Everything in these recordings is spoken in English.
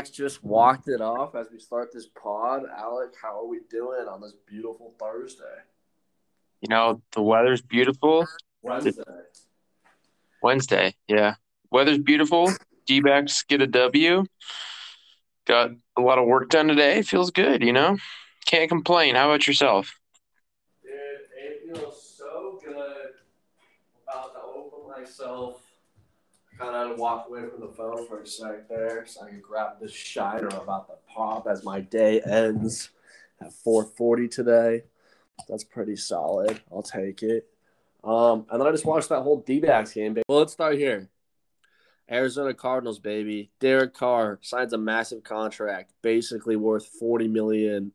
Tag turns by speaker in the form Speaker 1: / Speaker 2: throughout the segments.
Speaker 1: backs just walked it off as we start this pod. Alec, how are we doing on this beautiful Thursday?
Speaker 2: You know, the weather's beautiful.
Speaker 1: Wednesday.
Speaker 2: Wednesday, yeah. Weather's beautiful. D backs get a W. Got a lot of work done today. Feels good, you know? Can't complain. How about yourself?
Speaker 1: Dude, it feels so good. About to open myself. Kind of walk away from the phone for a sec there so I can grab this shiner about the pop as my day ends at 4:40 today. That's pretty solid. I'll take it. Um, and then I just watched that whole D-backs game. Well, let's start here. Arizona Cardinals, baby. Derek Carr signs a massive contract, basically worth 40 million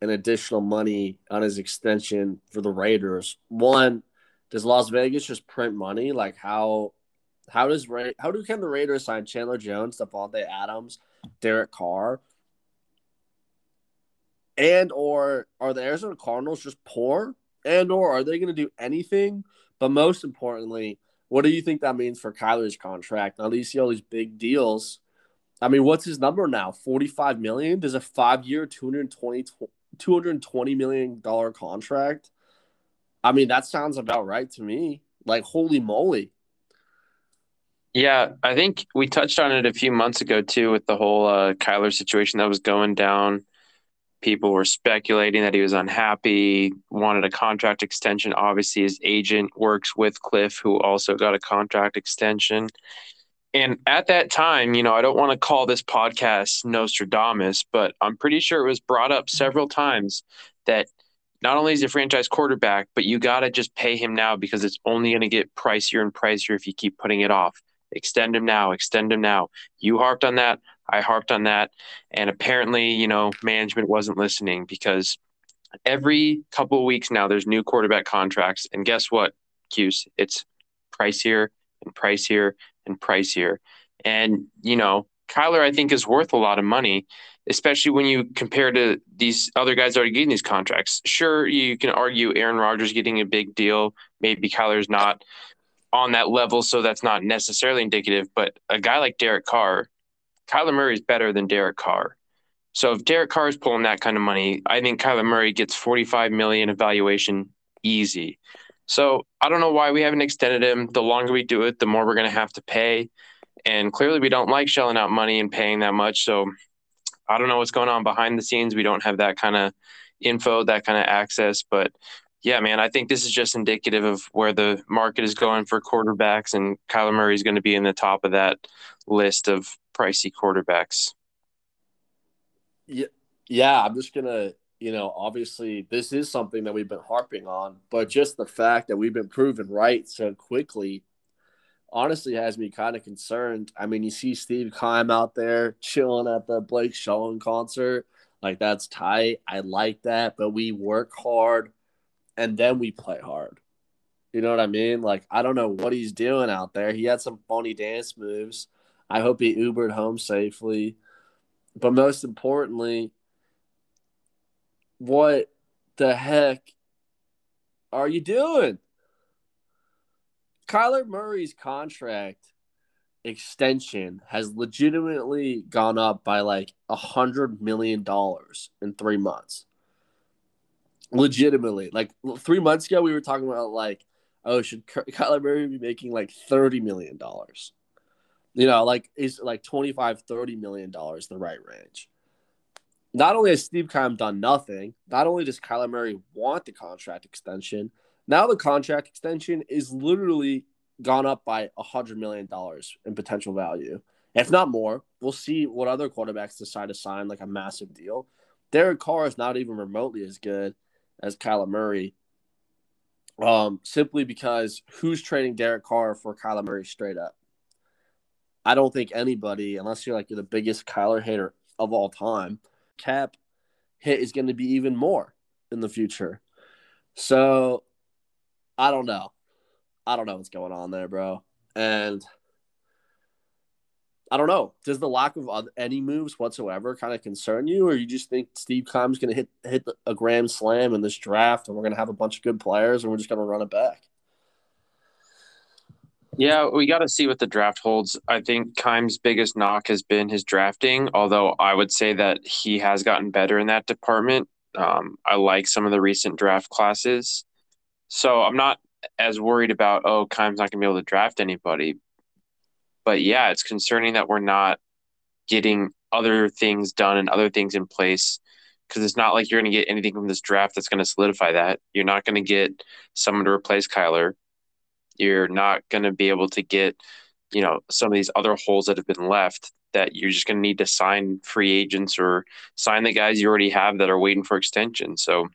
Speaker 1: in additional money on his extension for the Raiders. One, does Las Vegas just print money? Like how how does how do can the Raiders sign Chandler Jones, Davante Adams, Derek Carr? And or are the Arizona Cardinals just poor? And or are they going to do anything? But most importantly, what do you think that means for Kyler's contract? Now, you see all these big deals. I mean, what's his number now? 45 million? Does a five year, 220, 220 million dollar contract? I mean, that sounds about right to me. Like, holy moly.
Speaker 2: Yeah, I think we touched on it a few months ago too with the whole uh, Kyler situation that was going down. People were speculating that he was unhappy, wanted a contract extension. Obviously, his agent works with Cliff, who also got a contract extension. And at that time, you know, I don't want to call this podcast Nostradamus, but I'm pretty sure it was brought up several times that not only is he a franchise quarterback, but you got to just pay him now because it's only going to get pricier and pricier if you keep putting it off. Extend him now, extend him now. You harped on that. I harped on that. And apparently, you know, management wasn't listening because every couple of weeks now there's new quarterback contracts. And guess what, Cuse? It's pricier and pricier and pricier. And, you know, Kyler, I think, is worth a lot of money, especially when you compare to these other guys already getting these contracts. Sure, you can argue Aaron Rodgers getting a big deal. Maybe Kyler's not on that level, so that's not necessarily indicative. But a guy like Derek Carr, Kyler Murray is better than Derek Carr. So if Derek Carr is pulling that kind of money, I think Kyler Murray gets 45 million evaluation easy. So I don't know why we haven't extended him. The longer we do it, the more we're going to have to pay. And clearly we don't like shelling out money and paying that much. So I don't know what's going on behind the scenes. We don't have that kind of info, that kind of access. But yeah, man, I think this is just indicative of where the market is going for quarterbacks, and Kyler Murray is going to be in the top of that list of pricey quarterbacks.
Speaker 1: Yeah, yeah, I'm just gonna, you know, obviously this is something that we've been harping on, but just the fact that we've been proven right so quickly, honestly, has me kind of concerned. I mean, you see Steve Keim out there chilling at the Blake Shelton concert, like that's tight. I like that, but we work hard, and then we play hard. You know what I mean? Like I don't know what he's doing out there. He had some funny dance moves. I hope he Ubered home safely. But most importantly, what the heck are you doing? Kyler Murray's contract extension has legitimately gone up by like a hundred million dollars in three months. Legitimately, like three months ago, we were talking about like, oh, should Kyler Murray be making like thirty million dollars? You know, like is like 25, 30 million dollars the right range. Not only has Steve Keim done nothing, not only does Kyler Murray want the contract extension, now the contract extension is literally gone up by a hundred million dollars in potential value, if not more. We'll see what other quarterbacks decide to sign like a massive deal. Derek Carr is not even remotely as good as Kyler Murray. Um, simply because who's trading Derek Carr for Kyler Murray straight up? I don't think anybody, unless you're like the biggest Kyler hater of all time, cap hit is going to be even more in the future. So I don't know. I don't know what's going on there, bro. And I don't know. Does the lack of any moves whatsoever kind of concern you, or you just think Steve Keim's going to hit hit a grand slam in this draft, and we're going to have a bunch of good players, and we're just going to run it back?
Speaker 2: Yeah, we got to see what the draft holds. I think Keim's biggest knock has been his drafting, although I would say that he has gotten better in that department. Um, I like some of the recent draft classes. So I'm not as worried about, oh, Keim's not going to be able to draft anybody. But yeah, it's concerning that we're not getting other things done and other things in place because it's not like you're going to get anything from this draft that's going to solidify that. You're not going to get someone to replace Kyler. You're not going to be able to get, you know, some of these other holes that have been left that you're just going to need to sign free agents or sign the guys you already have that are waiting for extension. So,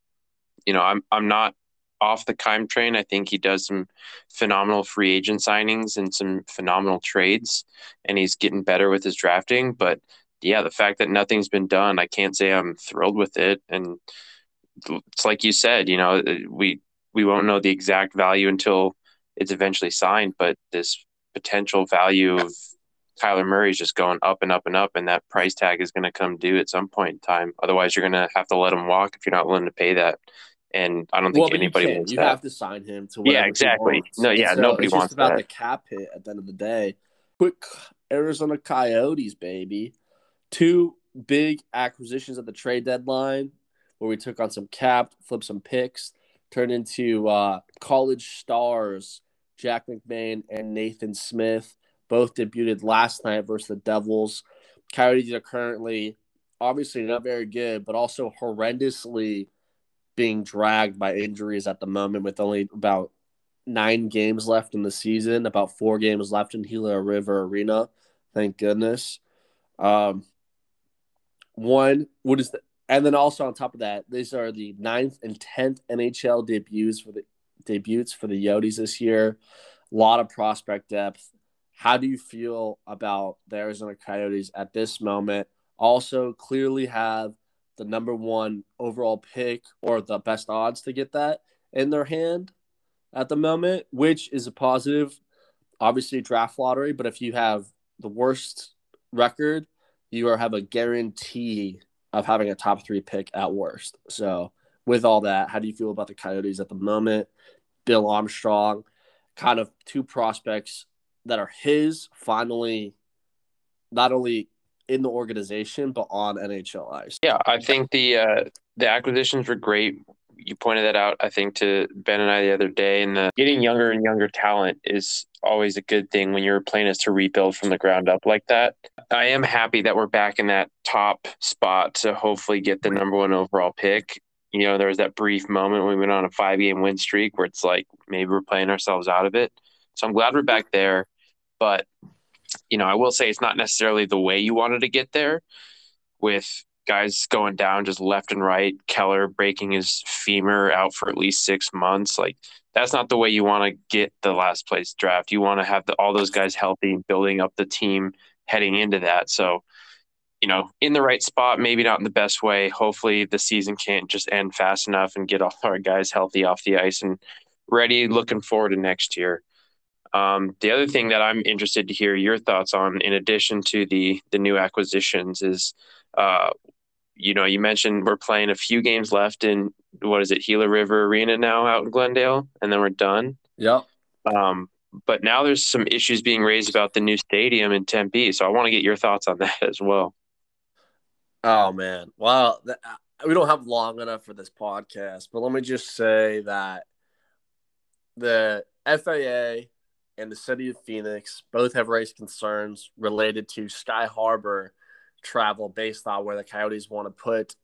Speaker 2: you know, I'm I'm not off the Keim train. I think he does some phenomenal free agent signings and some phenomenal trades, and he's getting better with his drafting. But yeah, the fact that nothing's been done, I can't say I'm thrilled with it. And it's like you said, you know, we we won't know the exact value until it's eventually signed, but this potential value of Kyler Murray is just going up and up and up, and that price tag is going to come due at some point in time. Otherwise, you're going to have to let him walk if you're not willing to pay that. And I don't think
Speaker 1: well,
Speaker 2: anybody
Speaker 1: you
Speaker 2: wants
Speaker 1: You
Speaker 2: that.
Speaker 1: have to sign him to
Speaker 2: yeah, exactly. No, yeah,
Speaker 1: so
Speaker 2: nobody
Speaker 1: it's
Speaker 2: wants
Speaker 1: just about
Speaker 2: that.
Speaker 1: the cap hit at the end of the day. Quick Arizona Coyotes, baby. Two big acquisitions at the trade deadline where we took on some cap, flipped some picks, turned into uh, college stars Jack McBain and Nathan Smith. Both debuted last night versus the Devils. Coyotes are currently obviously not very good, but also horrendously being dragged by injuries at the moment with only about nine games left in the season, about four games left in Gila River Arena. Thank goodness. Um, one, what is the, and then also on top of that, these are the ninth and tenth NHL debuts for the debuts for the Yotes this year. A lot of prospect depth. How do you feel about the Arizona Coyotes at this moment? Also, clearly have the number one overall pick or the best odds to get that in their hand at the moment, which is a positive. Obviously, draft lottery, but if you have the worst record, you are have a guarantee of having a top three pick at worst. So, with all that, how do you feel about the Coyotes at the moment? Bill Armstrong, kind of two prospects that are his finally not only in the organization but on NHL ice.
Speaker 2: Yeah, I think the uh, the acquisitions were great. You pointed that out, I think, to Ben and I the other day. And the getting younger and younger talent is always a good thing when your plan is to rebuild from the ground up like that. I am happy that we're back in that top spot to hopefully get the number one overall pick. You know, there was that brief moment when we went on a five game win streak where it's like maybe we're playing ourselves out of it. So I'm glad we're back there. But, you know, I will say it's not necessarily the way you wanted to get there with guys going down just left and right, Keller breaking his femur out for at least six months. Like that's not the way you want to get the last place draft. You want to have the, all those guys healthy and building up the team heading into that. So, you know, in the right spot, maybe not in the best way. Hopefully the season can't just end fast enough and get all our guys healthy off the ice and ready looking forward to next year. Um, the other thing that I'm interested to hear your thoughts on, in addition to the the new acquisitions, is uh, you know you mentioned we're playing a few games left in what is it Gila River Arena now out in Glendale, and then we're done.
Speaker 1: Yep.
Speaker 2: Um, but now there's some issues being raised about the new stadium in Tempe, so I want to get your thoughts on that as well.
Speaker 1: Oh man, well, th- we don't have long enough for this podcast, but let me just say that the FAA and the city of Phoenix both have raised concerns related to Sky Harbor travel based on where the Coyotes want to put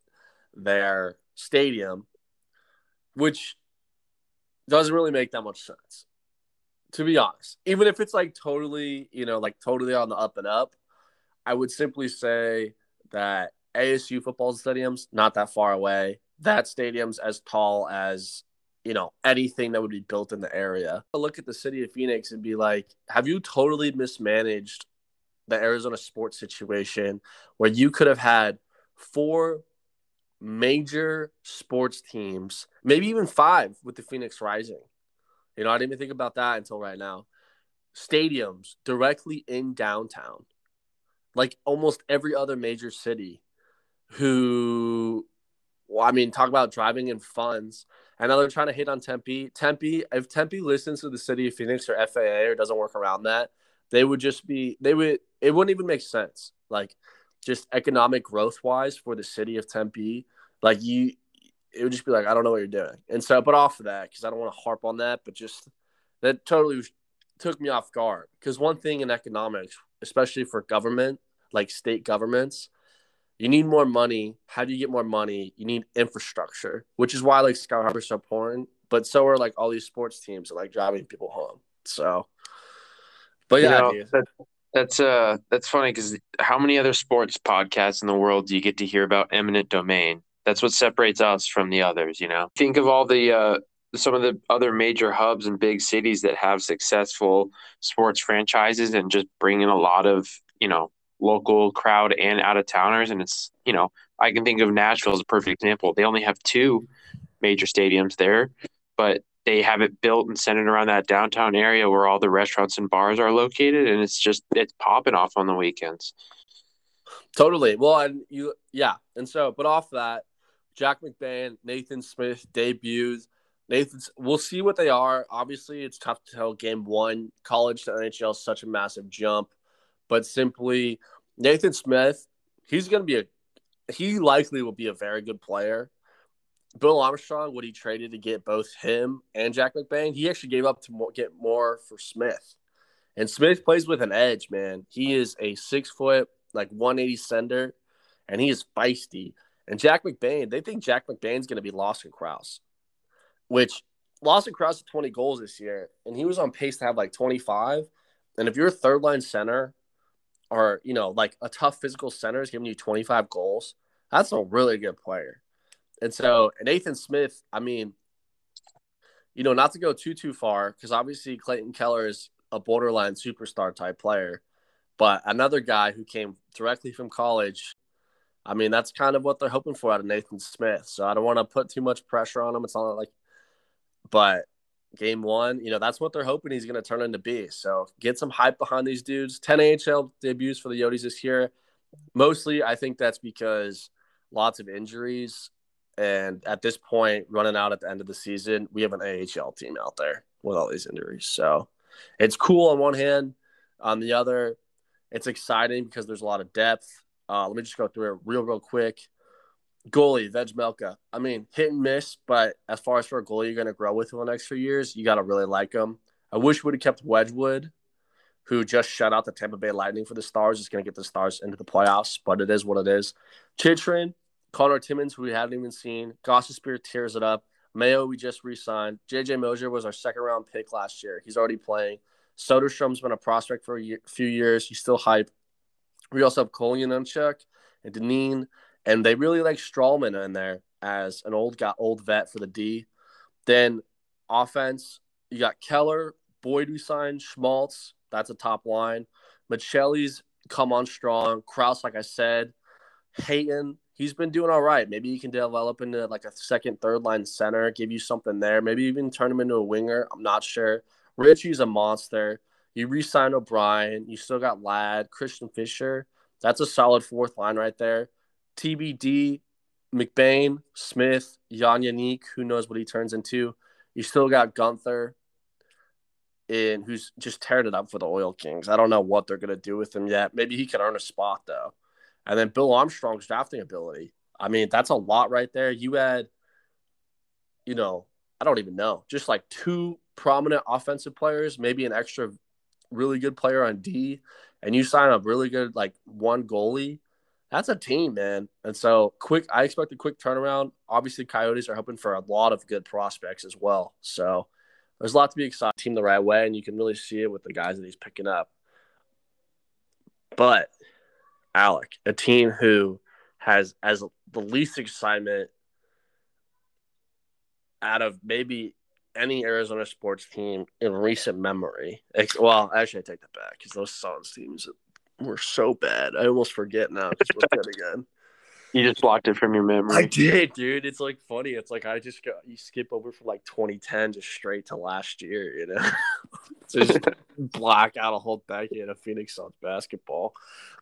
Speaker 1: their stadium, which doesn't really make that much sense, to be honest. Even if it's like totally, you know, like totally on the up and up, I would simply say that ASU football stadium's not that far away. That stadium's as tall as you know anything that would be built in the area. I look at the city of Phoenix and be like, have you totally mismanaged the Arizona sports situation where you could have had four major sports teams, maybe even five with the Phoenix Rising. You know, I didn't even think about that until right now. Stadiums directly in downtown, like almost every other major city who well, I mean, talk about driving in funds. I know they're trying to hit on Tempe. Tempe, if Tempe listens to the city of Phoenix or FAA or doesn't work around that, they would just be they would it wouldn't even make sense. Like just economic growth wise for the city of Tempe, like you it would just be like I don't know what you're doing. And so, but off of that, because I don't want to harp on that, but just that totally took me off guard. Because one thing in economics, especially for government, like state governments, you need more money. How do you get more money? You need infrastructure, which is why like Sky Harbor so important. But so are like all these sports teams and like driving people home. So, but yeah,
Speaker 2: you know, that, that's uh that's funny because how many other sports podcasts in the world do you get to hear about eminent domain? That's what separates us from the others. You know, think of all the uh, some of the other major hubs and big cities that have successful sports franchises and just bring in a lot of you know local crowd and out of towners. And it's, you know, I can think of Nashville as a perfect example. They only have two major stadiums there, but they have it built and centered around that downtown area where all the restaurants and bars are located. And it's just, it's popping off on the weekends.
Speaker 1: Totally. Well, and you, yeah. And so, but off that, Jack McBain, Nathan Smith debuts. Nathan's, we'll see what they are. Obviously, it's tough to tell game one. College to NHL is such a massive jump but simply Nathan Smith, he's going to be a he likely will be a very good player. Bill Armstrong, what he traded to get both him and Jack McBain, he actually gave up to more, get more for Smith. And Smith plays with an edge, man. He is a six foot, like 180 center, and he is feisty. And Jack McBain, they think Jack McBain's going to be Lawson Crouse, which Lawson Crouse had 20 goals this year, and he was on pace to have like 25. And if you're a third line center or you know like a tough physical center is giving you 25 goals that's a really good player. And so nathan smith i mean you know not to go too too far because obviously clayton keller is a borderline superstar type player but another guy who came directly from college i mean that's kind of what they're hoping for out of nathan smith. So i don't want to put too much pressure on him it's not like but game one, you know, that's what they're hoping he's going to turn into be. So get some hype behind these dudes. 10 AHL debuts for the Yotes this year. Mostly, I think that's because lots of injuries. And at this point, running out at the end of the season, we have an AHL team out there with all these injuries. So it's cool on one hand. On the other, it's exciting because there's a lot of depth. Uh, let me just go through it real, real quick goalie, Vejmelka. I mean, hit and miss, but as far as for a goalie you're going to grow with in the next few years, you got to really like him. I wish we would have kept Wedgwood, who just shut out the Tampa Bay Lightning for the Stars. Is going to get the Stars into the playoffs, but it is what it is. Chychrun, Connor Timmins, who we haven't even seen. Gostisbehere tears it up. Mayo, we just re-signed. JJ Moser was our second round pick last year. He's already playing. Soderstrom's been a prospect for a year, few years. He's still hype. We also have Kolyachonok and Dineen. And they really like Stralman in there as an old got old vet for the D. Then offense, you got Keller, Boyd we signed, Schmaltz, that's a top line. Maccelli's come on strong. Crouse, like I said, Hayton, he's been doing all right. Maybe he can develop into like a second, third line center, give you something there. Maybe even turn him into a winger. I'm not sure. Ritchie's a monster. You re-sign O'Brien. You still got Ladd, Christian Fischer. That's a solid fourth line right there. TBD, McBain, Smith, Jan Jeník, who knows what he turns into. You still got Guenther, in who's just tearing it up for the Oil Kings. I don't know what they're gonna do with him yet. Maybe he can earn a spot though. And then Bill Armstrong's drafting ability. I mean, that's a lot right there. You had, you know, I don't even know, just like two prominent offensive players, maybe an extra really good player on D, and you sign a really good like one goalie that's a team, man. And so quick, I expect a quick turnaround. Obviously, Coyotes are hoping for a lot of good prospects as well. So there's a lot to be excited. Team the right way, and you can really see it with the guys that he's picking up. But Alec, a team who has as the least excitement out of maybe any Arizona sports team in recent memory. Well, actually, I take that back because those Suns teams were so bad. I almost forget now because we're good again.
Speaker 2: You just blocked it from your memory.
Speaker 1: I did, dude. It's like funny. It's like I just go you skip over from like 2010 just straight to last year, you know. just black out a whole decade of Phoenix Suns basketball.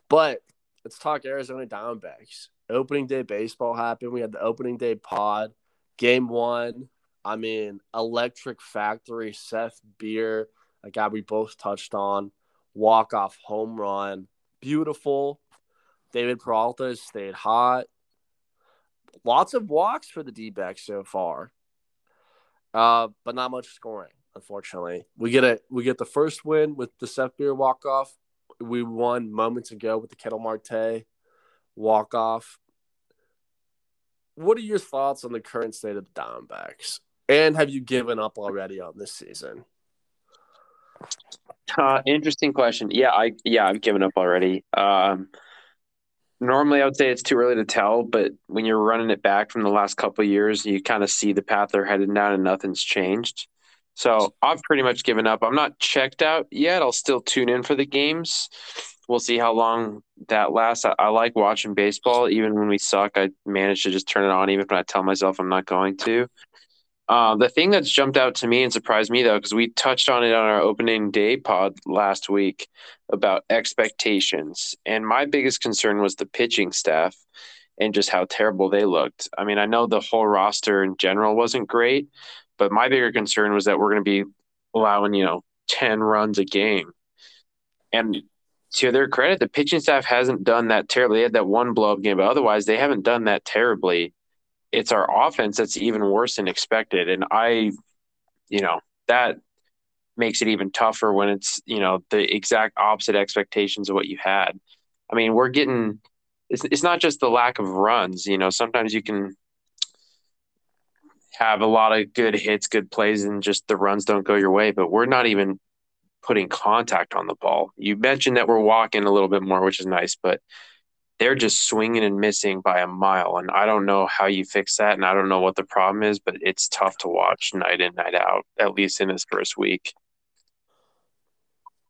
Speaker 1: But let's talk Arizona Diamondbacks. opening day baseball happened. We had the opening day pod, game one. I mean, electric factory, Seth Beer, a guy we both touched on, walk off home run, beautiful. David Peralta has stayed hot. Lots of walks for the D backs so far, uh, but not much scoring. Unfortunately, we get a we get the first win with the Seth Beer walk off. We won moments ago with the Ketel Marte walk off. What are your thoughts on the current state of the Diamondbacks? And have you given up already on this season?
Speaker 2: Uh, interesting question. Yeah, I yeah, I've given up already. Um, normally, I would say it's too early to tell, but when you're running it back from the last couple years, you kind of see the path they're headed down, and nothing's changed. So I've pretty much given up. I'm not checked out yet. I'll still tune in for the games. We'll see how long that lasts. I, I like watching baseball. Even when we suck, I manage to just turn it on, even if I tell myself I'm not going to. Uh, the thing that's jumped out to me and surprised me though, because we touched on it on our opening day pod last week about expectations, and my biggest concern was the pitching staff and just how terrible they looked. I mean, I know the whole roster in general wasn't great, but my bigger concern was that we're going to be allowing you know ten runs a game, and to their credit, the pitching staff hasn't done that terribly. They had that one blow up game, but otherwise they haven't done that terribly it's our offense that's even worse than expected. And I, you know, that makes it even tougher when it's, you know, the exact opposite expectations of what you had. I mean, we're getting, it's, it's not just the lack of runs, you know, sometimes you can have a lot of good hits, good plays, and just the runs don't go your way, but we're not even putting contact on the ball. You mentioned that we're walking a little bit more, which is nice, but they're just swinging and missing by a mile. And I don't know how you fix that. And I don't know what the problem is, but it's tough to watch night in, night out, at least in his first week.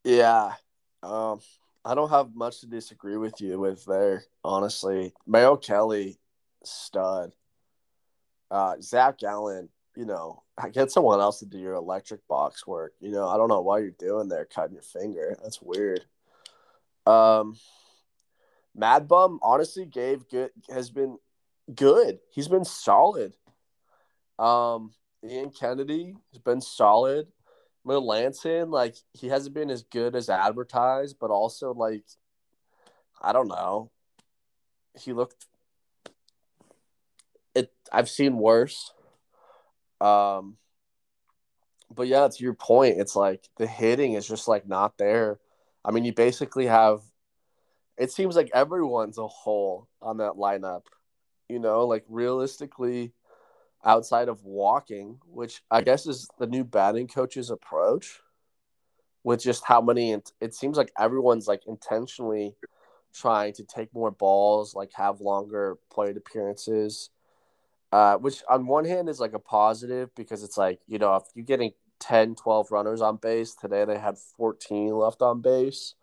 Speaker 1: Yeah. Um, I don't have much to disagree with you with there, honestly. Merrill Kelly, stud. Uh, Zach Allen, you know, get someone else to do your electric box work. You know, I don't know why you're doing there, cutting your finger. That's weird. Um, Mad Bum honestly gave good has been good. He's been solid. Um, Ian Kennedy has been solid. Melancon, like he hasn't been as good as advertised, but also like I don't know. He looked it I've seen worse. Um but yeah, to your point, it's like the hitting is just like not there. I mean, you basically have it seems like everyone's a hole on that lineup. You know, like realistically, outside of walking, which I guess is the new batting coach's approach, with just how many. It seems like everyone's like intentionally trying to take more balls, like have longer plate appearances. Uh, which on one hand is like a positive because it's like, you know, if you're getting 10, 12 runners on base, today they had 14 left on base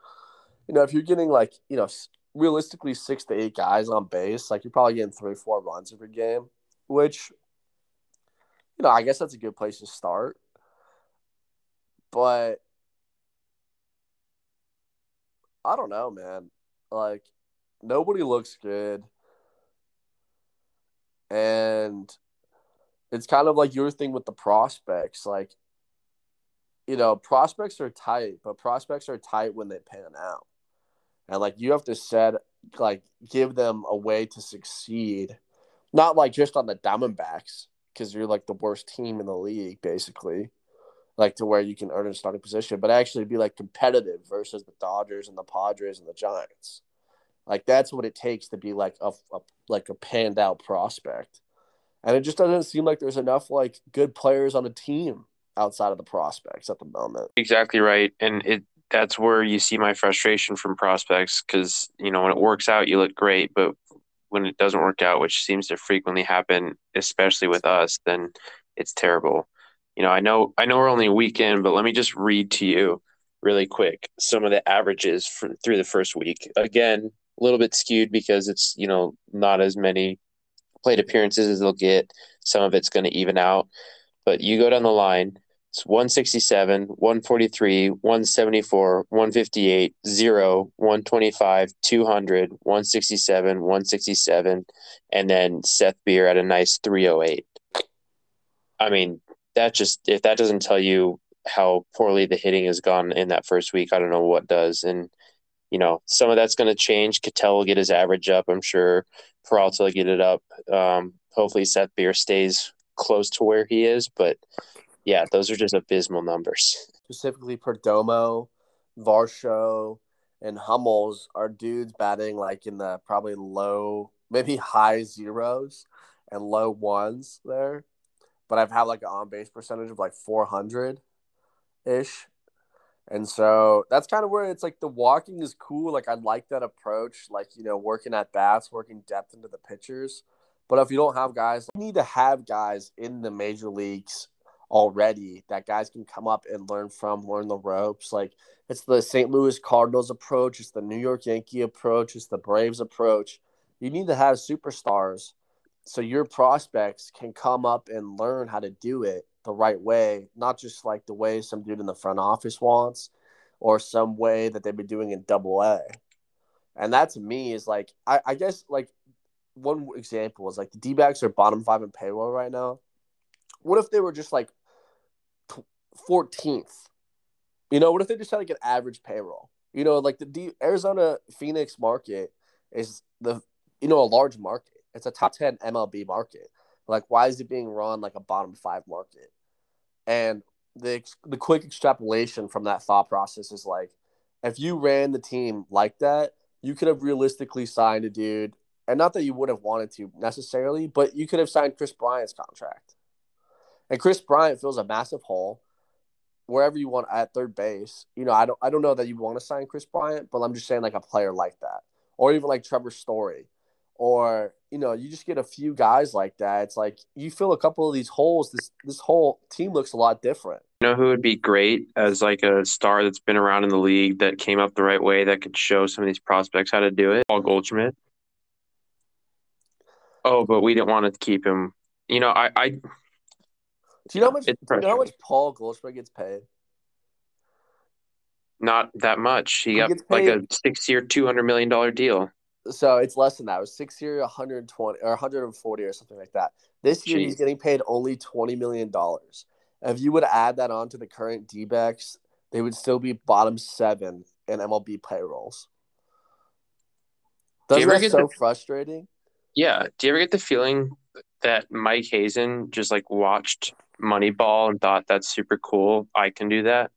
Speaker 1: you know, if you're getting like, you know, realistically six to eight guys on base, like you're probably getting three, four runs every game, which, you know, I guess that's a good place to start. But I don't know, man. Like, nobody looks good. And it's kind of like your thing with the prospects. Like, you know, prospects are tight, but prospects are tight when they pan out and like you have to set like give them a way to succeed, not like just on the Diamondbacks because you're like the worst team in the league basically, like to where you can earn a starting position, but actually be like competitive versus the Dodgers and the Padres and the Giants. Like that's what it takes to be like a, a like a panned out prospect. And it just doesn't seem like there's enough like good players on the team outside of the prospects at the moment.
Speaker 2: Exactly right. And it that's where you see my frustration from prospects because you know when it works out you look great but when it doesn't work out which seems to frequently happen especially with us then it's terrible. You know i know i know we're only a weekend but let me just read to you really quick some of the averages for, through the first week. Again a little bit skewed because it's you know not as many plate appearances as they'll get. Some of it's going to even out. But you go down the line It's 167, 143, 174, 158, 0, 125, 200, 167, 167, and then Seth Beer at a nice 308. I mean, that just, if that doesn't tell you how poorly the hitting has gone in that first week, I don't know what does. And, you know, some of that's going to change. Ketel will get his average up, I'm sure. Peralta will get it up. Um, hopefully, Seth Beer stays close to where he is, but yeah, those are just abysmal numbers.
Speaker 1: Specifically, Perdomo, Varsho, and Hummels are dudes batting like in the probably low, maybe high zeros and low ones there. But I've had like an on base percentage of like 400 ish. And so that's kind of where it's like the walking is cool. Like I like that approach, like, you know, working at bats, working depth into the pitchers. But if you don't have guys, you need to have guys in the major leagues already that guys can come up and learn from, learn the ropes. Like it's the St. Louis Cardinals approach, it's the New York Yankee approach, it's the Braves approach. You need to have superstars so your prospects can come up and learn how to do it the right way, not just like the way some dude in the front office wants or some way that they've been doing in double A. And that to me is like I, I guess like one example is like the D backs are bottom five in payroll right now. What if they were just like 14th. You know, what if they just had like an average payroll? You know, like the D- Arizona Phoenix market is the you know a large market. It's a top 10 MLB market. Like why is it being run like a bottom 5 market? And the the quick extrapolation from that thought process is like if you ran the team like that, you could have realistically signed a dude and not that you would have wanted to necessarily, but you could have signed Kris Bryant's contract. And Kris Bryant fills a massive hole wherever you want at third base. You know, I don't I don't know that you want to sign Kris Bryant, but I'm just saying like a player like that, or even like Trevor Story, or you know, you just get a few guys like that. It's like you fill a couple of these holes. This this whole team looks a lot different.
Speaker 2: You know who would be great as like a star that's been around in the league that came up the right way that could show some of these prospects how to do it? Paul Goldschmidt. Oh, but we didn't want to keep him. You know, I, I
Speaker 1: do you know how much? Do you know how much Paul Goldschmidt gets paid?
Speaker 2: Not that much. He, he got like a six-year, two hundred million dollar deal.
Speaker 1: So it's less than that. It was six year, one hundred twenty or one hundred and forty or something like that. This year Jeez. he's getting paid only twenty million dollars. If you would add that on to the current D backs, they would still be bottom seven in MLB payrolls. Doesn't that get so the, frustrating?
Speaker 2: Yeah. Do you ever get the feeling that Mike Hazen just like watched Moneyball and thought that's super cool. I can do that.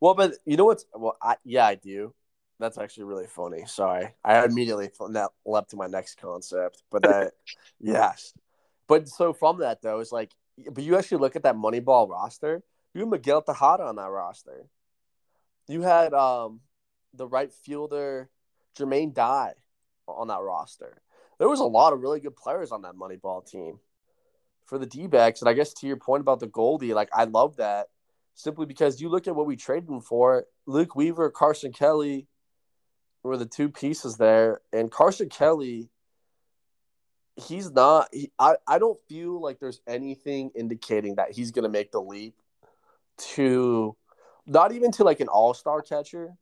Speaker 1: Well, but you know what's well, I, yeah, I do. That's actually really funny. Sorry, I immediately that leapt to my next concept, but that yes, but so from that though, it's like, but you actually look at that Moneyball roster. You had Miguel Tejada on that roster. You had um the right fielder Jermaine Dye on that roster. There was a lot of really good players on that Moneyball team for the D backs. And I guess to your point about the Goldie, like I love that simply because you look at what we traded him for. Luke Weaver, Carson Kelly were the two pieces there. And Carson Kelly, he's not, he, I, I don't feel like there's anything indicating that he's going to make the leap to not even to like an all star catcher,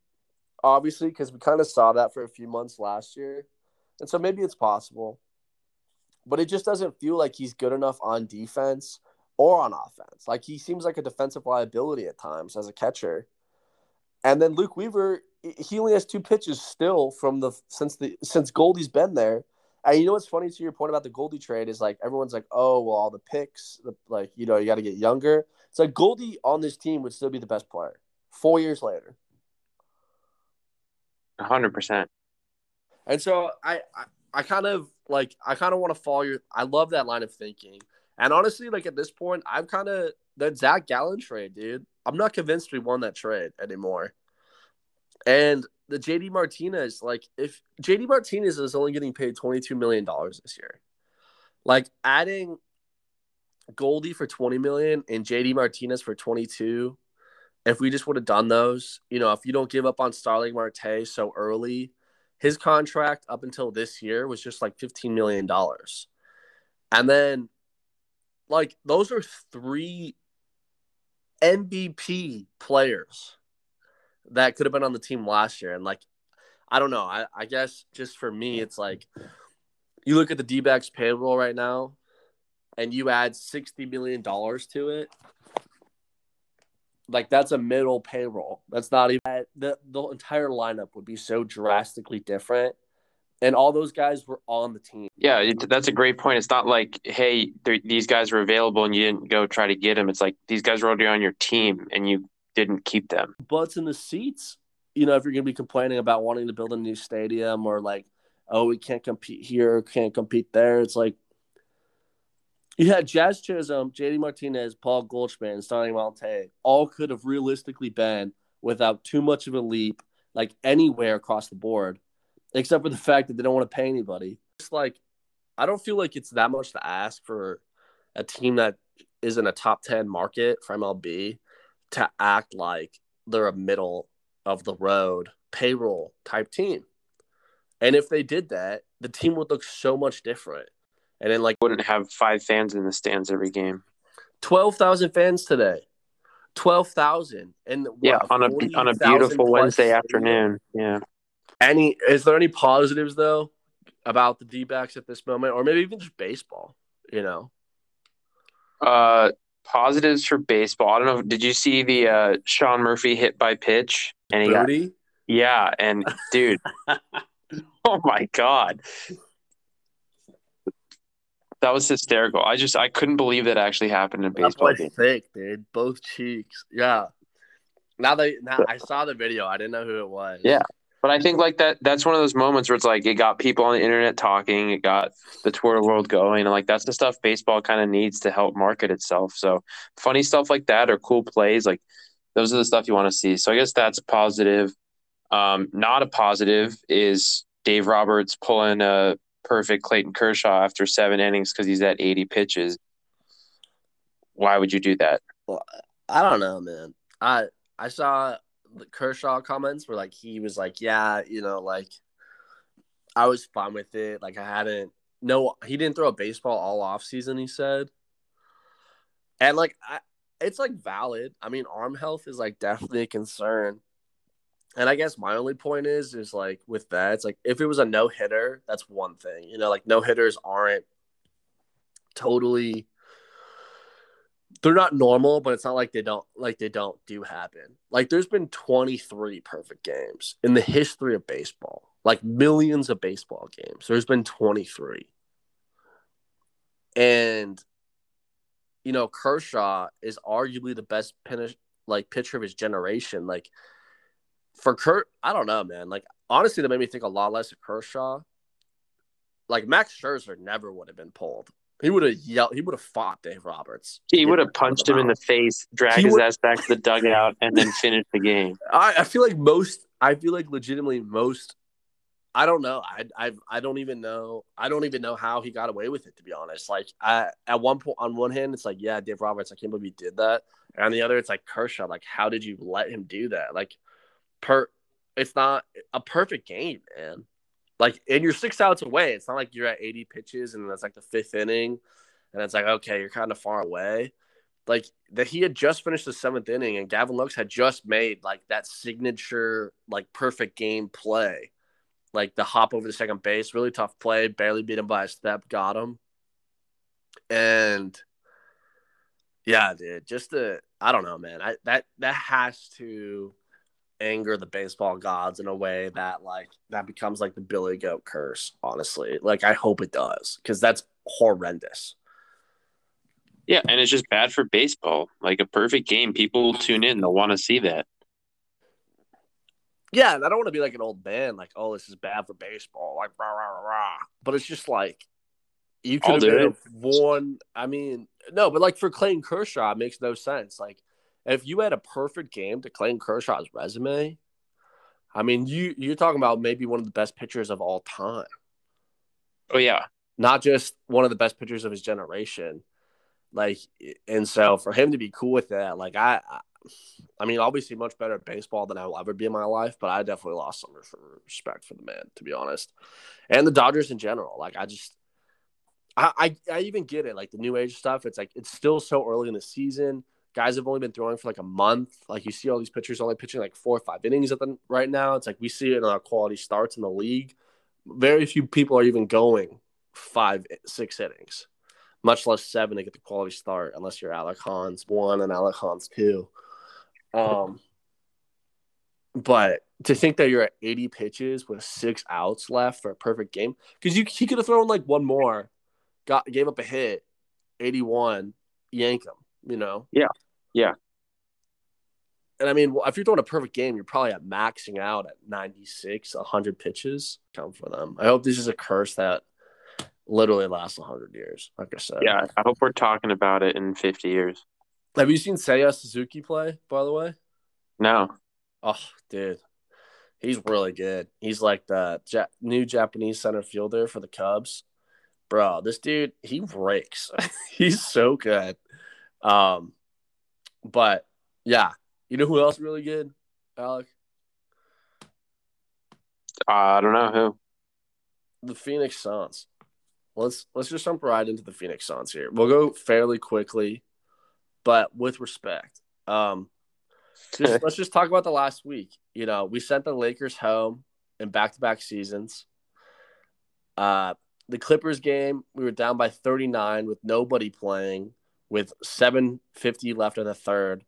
Speaker 1: obviously, because we kind of saw that for a few months last year. And so maybe it's possible but it just doesn't feel like he's good enough on defense or on offense. Like he seems like a defensive liability at times as a catcher. And then Luke Weaver, he only has two pitches still from the since the since Goldie's been there. And you know what's funny to your point about the Goldie trade is like everyone's like, oh well, all the picks, the, like you know, you got to get younger. It's like Goldie on this team would still be the best player four years later.
Speaker 2: hundred percent.
Speaker 1: And so I, I kind of like I kind of want to follow your. I love that line of thinking, and honestly, like at this point, I'm kind of that Zac Gallen trade, dude. I'm not convinced we won that trade anymore. And the JD Martinez, like if JD Martinez is only getting paid 22 million dollars this year, like adding Goldie for 20 million and JD Martinez for 22. If we just would have done those, you know, if you don't give up on Starling Marte so early, his contract up until this year was just like $15 million. And then, like, those are three MVP players that could have been on the team last year. And like, I don't know. I, I guess just for me, it's like you look at the D backs payroll right now and you add $60 million to it. Like that's a middle payroll. That's not even the the entire lineup would be so drastically different and all those guys were on the team.
Speaker 2: Yeah, it, that's a great point. It's not like, hey, these guys were available and you didn't go try to get them. It's like these guys were already on your team and you didn't keep them.
Speaker 1: Butts in the seats. You know, if you're going to be complaining about wanting to build a new stadium or like, oh, we can't compete here, can't compete there. It's like had Jazz Chisholm, um, JD Martinez, Paul Goldschmidt, and Starling Marte all could have realistically been without too much of a leap, like anywhere across the board except for the fact that they don't want to pay anybody. It's like I don't feel like it's that much to ask for a team that is in a top 10 market for MLB to act like they're a middle of the road payroll type team. And if they did that, the team would look so much different. And then like
Speaker 2: wouldn't have five fans in the stands every game.
Speaker 1: 12,000 fans today. 12,000 and what,
Speaker 2: yeah, on a on a beautiful Wednesday afternoon. Yeah.
Speaker 1: Any is there any positives though about the D backs at this moment, or maybe even just baseball? You know,
Speaker 2: uh, positives for baseball. I don't know. Did you see the uh, Sean Murphy hit by pitch?
Speaker 1: And he got,
Speaker 2: yeah, and dude, oh my god, that was hysterical. I just I couldn't believe that actually happened in baseball.
Speaker 1: That's thick, dude. Both cheeks. Yeah. Now they now I saw the video. I didn't know who it was.
Speaker 2: Yeah. But I think like that that's one of those moments where it's like it got people on the internet talking, it got the Twitter world going, and like that's the stuff baseball kind of needs to help market itself. So funny stuff like that or cool plays, like those are the stuff you want to see. So I guess that's positive. Um, not a positive is Dave Roberts pulling a perfect Clayton Kershaw after seven innings because he's at 80 pitches. Why would you do that?
Speaker 1: Well, I don't know, man. I I saw the Kershaw comments where like he was like, yeah, you know, like I was fine with it. Like I hadn't no, he didn't throw a baseball all off season. He said, and like I, it's like valid. I mean, arm health is like definitely a concern. And I guess my only point is, is like with that, it's like if it was a no hitter, that's one thing. You know, like no hitters aren't totally they're not normal, but it's not like they don't like they don't do happen. Like there's been 23 perfect games in the history of baseball. Like millions of baseball games. There's been 23. And you know, Kershaw is arguably the best pin- like pitcher of his generation. Like for Kurt, I don't know, man. Like honestly, that made me think a lot less of Kershaw. Like Max Scherzer never would have been pulled he would have yelled. He would have fought Dave Roberts.
Speaker 2: He would have punched him in the face, dragged his ass back to the dugout, and then finished the game.
Speaker 1: I, I feel like most. I feel like legitimately most. I don't know. I I I don't even know. I don't even know how he got away with it. To be honest, like I at one point on one hand, it's like yeah, Dave Roberts. I can't believe he did that. And on the other, it's like Kershaw. Like how did you let him do that? Like per. It's not a perfect game, man like and you're six outs away. It's not like you're at 80 pitches and that's like the fifth inning, and it's like okay, you're kind of far away. Like that he had just finished the seventh inning and Gavin Lux had just made like that signature like perfect game play. Like the hop over the second base, really tough play, barely beat him by a step, got him. And yeah, dude, just the I don't know, man. I that that has to anger the baseball gods in a way that like that becomes like the Billy Goat curse. Honestly, like I hope it does because that's horrendous.
Speaker 2: Yeah, and it's just bad for baseball. Like a perfect game, people will tune in. They'll want to see that.
Speaker 1: Yeah, and I don't want to be like an old man, like, oh, this is bad for baseball, like rah rah rah. rah. But it's just like you could have been I mean, no, but like for Clayton Kershaw, it makes no sense. Like if you had a perfect game to Clayton Kershaw's resume, I mean, you you're talking about maybe one of the best pitchers of all time.
Speaker 2: Oh yeah,
Speaker 1: not just one of the best pitchers of his generation. Like, and so for him to be cool with that, like I, I mean, obviously much better at baseball than I will ever be in my life, but I definitely lost some respect for the man, to be honest, and the Dodgers in general. Like, I just, I, I, I even get it, like the new age stuff. It's like it's still so early in the season guys have only been throwing for like a month. Like you see all these pitchers only pitching like four or five innings at the right now. It's like we see it in our quality starts in the league. Very few people are even going five, six innings, much less seven to get the quality start, unless you're Alec Hans one and Alec Hans two. Um, but to think that you're at 80 pitches with six outs left for a perfect game, because you he could have thrown like one more, got gave up a hit, 81, yank him. You know.
Speaker 2: Yeah. Yeah.
Speaker 1: And I mean, if you're doing a perfect game, you're probably at maxing out at 96, 100 pitches. Come for them. I hope this is a curse that literally lasts 100 years. Like I said.
Speaker 2: Yeah. I hope we're talking about it in 50 years.
Speaker 1: Have you seen Seiya Suzuki play, by the way?
Speaker 2: No.
Speaker 1: Oh, dude. He's really good. He's like the ja- new Japanese center fielder for the Cubs. Bro, this dude, he breaks. He's so good. Um, but yeah, you know who else really good, Alec?
Speaker 2: Uh, I don't know who.
Speaker 1: The Phoenix Suns. Let's let's just jump right into the Phoenix Suns here. We'll go fairly quickly, but with respect. Um, just, let's just talk about the last week. You know, we sent the Lakers home in back-to-back seasons. Uh, the Clippers game, we were down by 39 with nobody playing, with 750 left in the third.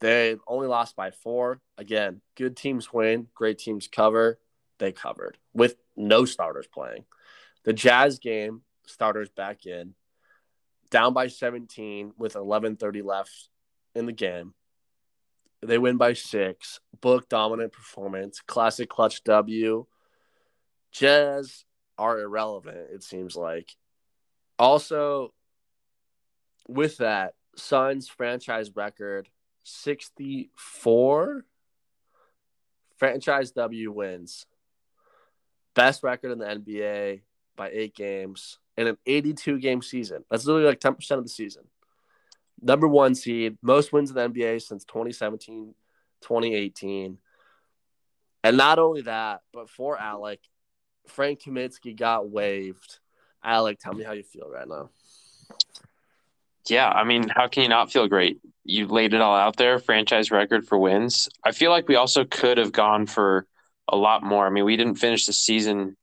Speaker 1: They only lost by four. Again, good teams win, great teams cover. They covered with no starters playing. The Jazz game, starters back in, down by 17 with 11:30 left in the game. They win by six. Book dominant performance. Classic clutch W. Jazz are irrelevant, it seems like. Also, with that, Suns franchise record 64 franchise W wins. Best record in the NBA by eight games in an 82 game season. That's literally like 10% of the season number one seed, most wins in the NBA since 2017, 2018. And not only that, but for Alec, Frank Kaminsky got waived. Alec, tell me how you feel right now.
Speaker 2: Yeah, I mean, how can you not feel great? You laid it all out there, franchise record for wins. I feel like we also could have gone for a lot more. I mean, we didn't finish the season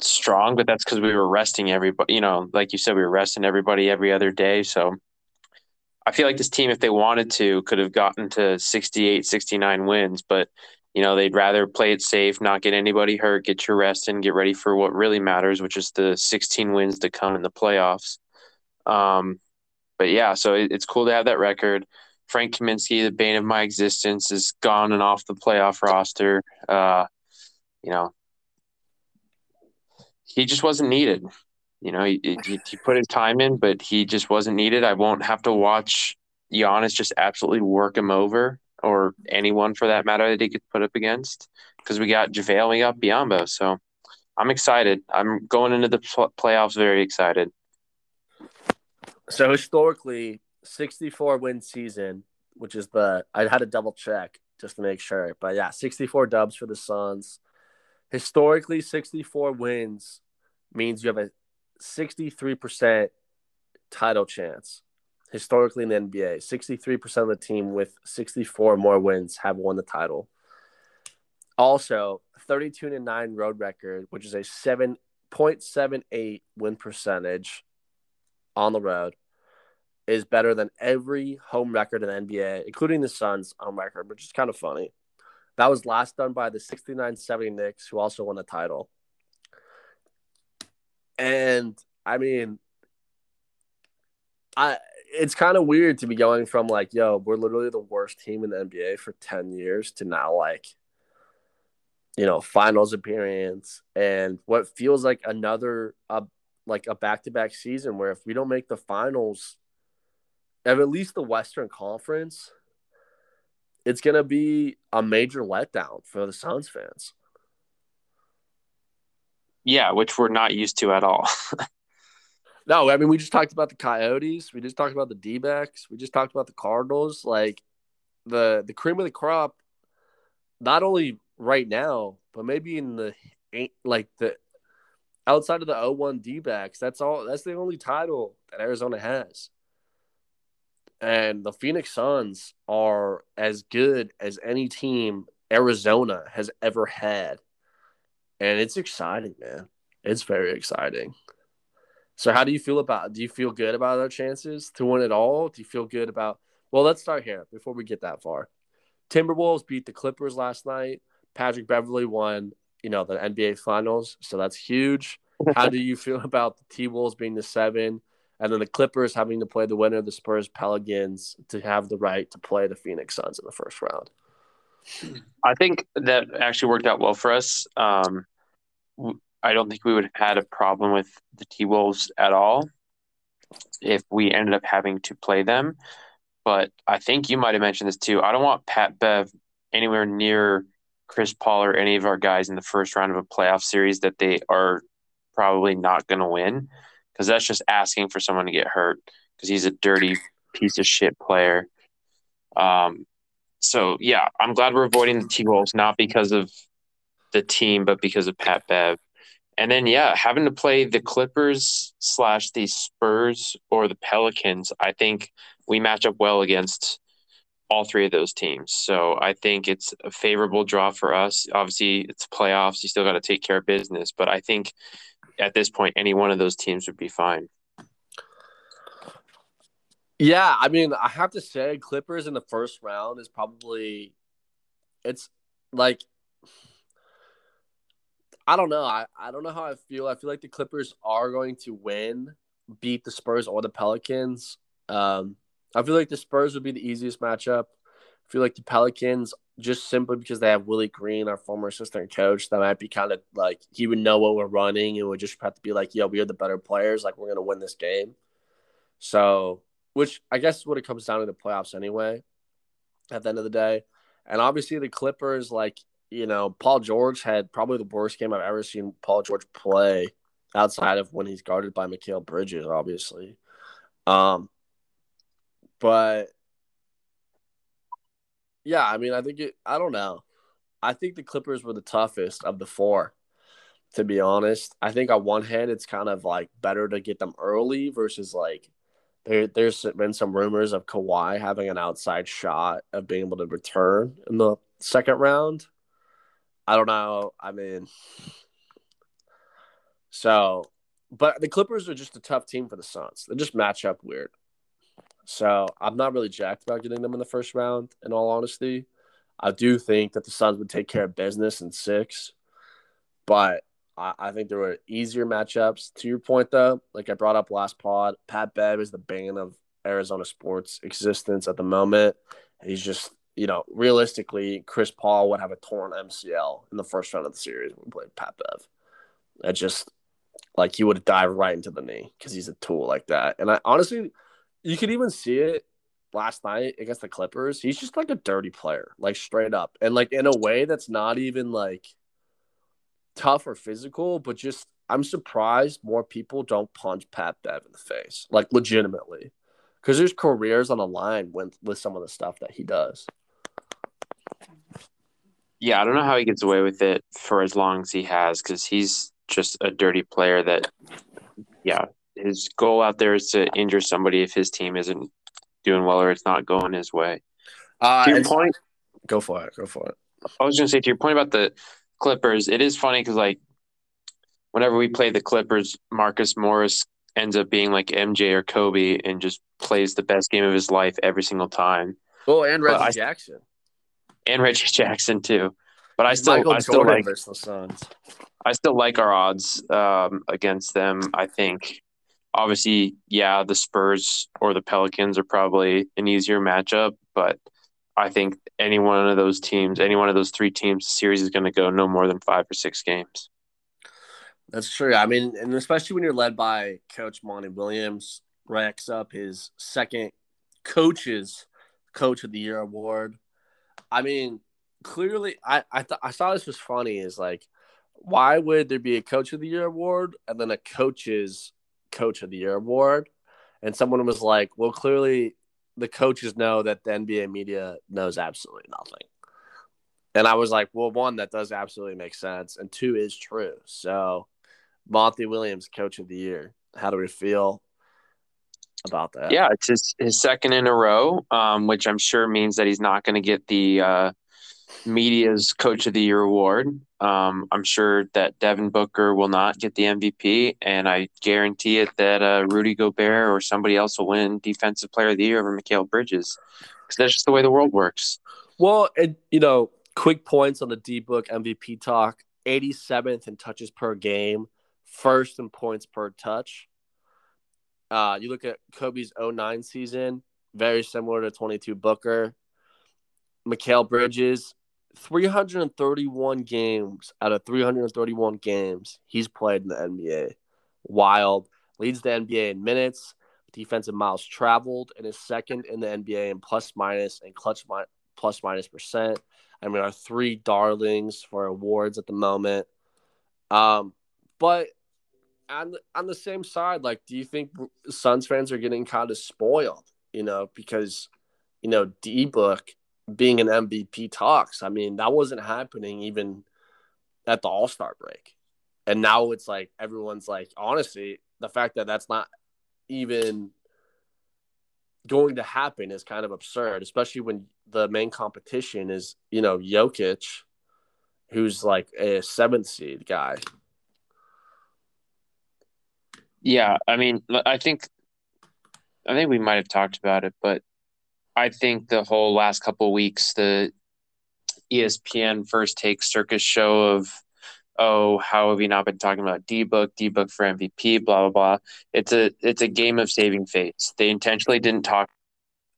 Speaker 2: strong, but that's because we were resting everybody. You know, like you said, we were resting everybody every other day. So I feel like this team, if they wanted to, could have gotten to 68, 69 wins, but you know, they'd rather play it safe, not get anybody hurt, get your rest and get ready for what really matters, which is the 16 wins to come in the playoffs. Um, but yeah, so it, it's cool to have that record. Frank Kaminsky, the bane of my existence, is gone and off the playoff roster. Uh, you know, he just wasn't needed. You know, he, he, he put his time in, but he just wasn't needed. I won't have to watch Giannis just absolutely work him over, or anyone for that matter that he could put up against, because we got JaVale, we got Biyombo. So I'm excited. I'm going into the playoffs very excited.
Speaker 1: So historically, 64 win season, which is the I had to double check just to make sure, but yeah, 64 dubs for the Suns. Historically, 64 wins means you have a 63% title chance. Historically in the NBA, 63% of the team with 64 more wins have won the title. Also, 32 to 9 road record, which is a 7.78 win percentage on the road, is better than every home record in the NBA, including the Suns on record, which is kind of funny. That was last done by the 69 70 Knicks, who also won the title. And I mean, I it's kind of weird to be going from like, yo, we're literally the worst team in the NBA for 10 years to now like you know, finals appearance and what feels like another uh, like a back-to-back season where if we don't make the finals of at least the Western Conference, it's going to be a major letdown for the Suns fans.
Speaker 2: Yeah, which we're not used to at all.
Speaker 1: no, I mean we just talked about the Coyotes, we just talked about the D backs, we just talked about the Cardinals. Like the the cream of the crop, not only right now, but maybe in the like the outside of the 01 D backs, that's all that's the only title that Arizona has. and the Phoenix Suns are as good as any team Arizona has ever had. And it's exciting, man. It's very exciting. So how do you feel about do you feel good about our chances to win it all? Do you feel good about well, let's start here before we get that far. Timberwolves beat the Clippers last night. Patrick Beverley won, you know, the NBA finals, so that's huge. How do you feel about the T Wolves being the seven? and then the Clippers having to play the winner of the Spurs Pelicans to have the right to play the Phoenix Suns in the first round.
Speaker 2: I think that actually worked out well for us. Um, I don't think we would have had a problem with the T Wolves at all if we ended up having to play them. But I think you might have mentioned this too. I don't want Pat Bev anywhere near Chris Paul or any of our guys in the first round of a playoff series that they are probably not going to win because that's just asking for someone to get hurt because he's a dirty piece of shit player. Um, so yeah, I'm glad we're avoiding the T Wolves not because of the team, but because of Pat Bev. And then yeah, having to play the Clippers slash the Spurs or the Pelicans, I think we match up well against all three of those teams. So I think it's a favorable draw for us. Obviously, it's playoffs. You still got to take care of business, but I think at this point, any one of those teams would be fine.
Speaker 1: Yeah, I mean, I have to say, Clippers in the first round is probably, it's like, I don't know. I, I don't know how I feel. I feel like the Clippers are going to win, beat the Spurs or the Pelicans. Um, I feel like the Spurs would be the easiest matchup. I feel like the Pelicans just simply because they have Willie Green, our former assistant coach, that might be kind of like he would know what we're running and would just have to be like, "Yo, we are the better players. Like we're gonna win this game." So, which I guess is what it comes down to the playoffs anyway. At the end of the day, and obviously the Clippers, like you know, Paul George had probably the worst game I've ever seen Paul George play outside of when he's guarded by Mikal Bridges, obviously. Um, but yeah, I mean, I think it. I don't know. I think the Clippers were the toughest of the four. To be honest, I think on one hand, it's kind of like better to get them early versus like there. There's been some rumors of Kawhi having an outside shot of being able to return in the second round. I don't know. I mean, so, but the Clippers are just a tough team for the Suns. They just match up weird. So I'm not really jacked about getting them in the first round, in all honesty. I do think that the Suns would take care of business in six, but I, I think there were easier matchups. To your point, though, like I brought up last pod, Pat Bev is the bane of Arizona sports existence at the moment. He's just, you know, realistically, Chris Paul would have a torn MCL in the first round of the series when we played Pat Bev. That just, like, he would dive right into the knee because he's a tool like that. And I honestly – you could even see it last night against the Clippers. He's just like a dirty player, like straight up, and like in a way that's not even like tough or physical, but just I'm surprised more people don't punch Pat Bev in the face, like legitimately, because there's careers on the line with with some of the stuff that he does.
Speaker 2: Yeah, I don't know how he gets away with it for as long as he has, because he's just a dirty player that, yeah, his goal out there is to injure somebody if his team isn't doing well or it's not going his way.
Speaker 1: Uh, to your point, go for it. Go for it.
Speaker 2: I was going to say to your point about the Clippers, it is funny because like whenever we play the Clippers, Marcus Morris ends up being like MJ or Kobe and just plays the best game of his life every single time.
Speaker 1: Oh, and Reggie I, Jackson.
Speaker 2: And Reggie Jackson too. But I still, Michael I still Jordan like versus the Suns. I still like our odds um, against them. I think obviously, yeah, the Spurs or the Pelicans are probably an easier matchup, but I think any one of those teams, any one of those three teams, the series is going to go no more than five or six games.
Speaker 1: That's true. I mean, and especially when you're led by Coach Monty Williams, racks up his second coaches coach of the year award. I mean, clearly, I I, th- I saw this was funny. Is like, why would there be a coach of the year award and then a coaches coach of the year award. And someone was like, well, clearly the coaches know that the NBA media knows absolutely nothing. And I was like, well, one, that does absolutely make sense. And two is true. So, Monty Williams, coach of the year. How do we feel? about that.
Speaker 2: Yeah, it's his, his second in a row, um, which I'm sure means that he's not going to get the uh, media's Coach of the Year award. Um, I'm sure that Devin Booker will not get the MVP, and I guarantee it that uh, Rudy Gobert or somebody else will win Defensive Player of the Year over Mikal Bridges, because that's just the way the world works.
Speaker 1: Well, and you know, quick points on the D Book MVP talk: 87th in touches per game, first in points per touch. Uh, you look at Kobe's 09 season, very similar to 22 Booker. Mikal Bridges, 331 games out of 331 games he's played in the NBA. Wild. Leads the NBA in minutes, defensive miles traveled, and is second in the NBA in plus minus and clutch mi- plus minus percent. I mean, our three darlings for awards at the moment. Um, but on on the same side, like, do you think Suns fans are getting kind of spoiled? You know, because you know D Book being an MVP talks. I mean, that wasn't happening even at the All Star break, and now it's like everyone's like, honestly, the fact that that's not even going to happen is kind of absurd, especially when the main competition is you know Jokic, who's like a seventh seed guy.
Speaker 2: Yeah, I mean, I think, I think we might have talked about it, but I think the whole last couple weeks, the ESPN first take circus show of, oh, how have you not been talking about D book, D book for MVP, blah blah blah. It's a it's a game of saving face. They intentionally didn't talk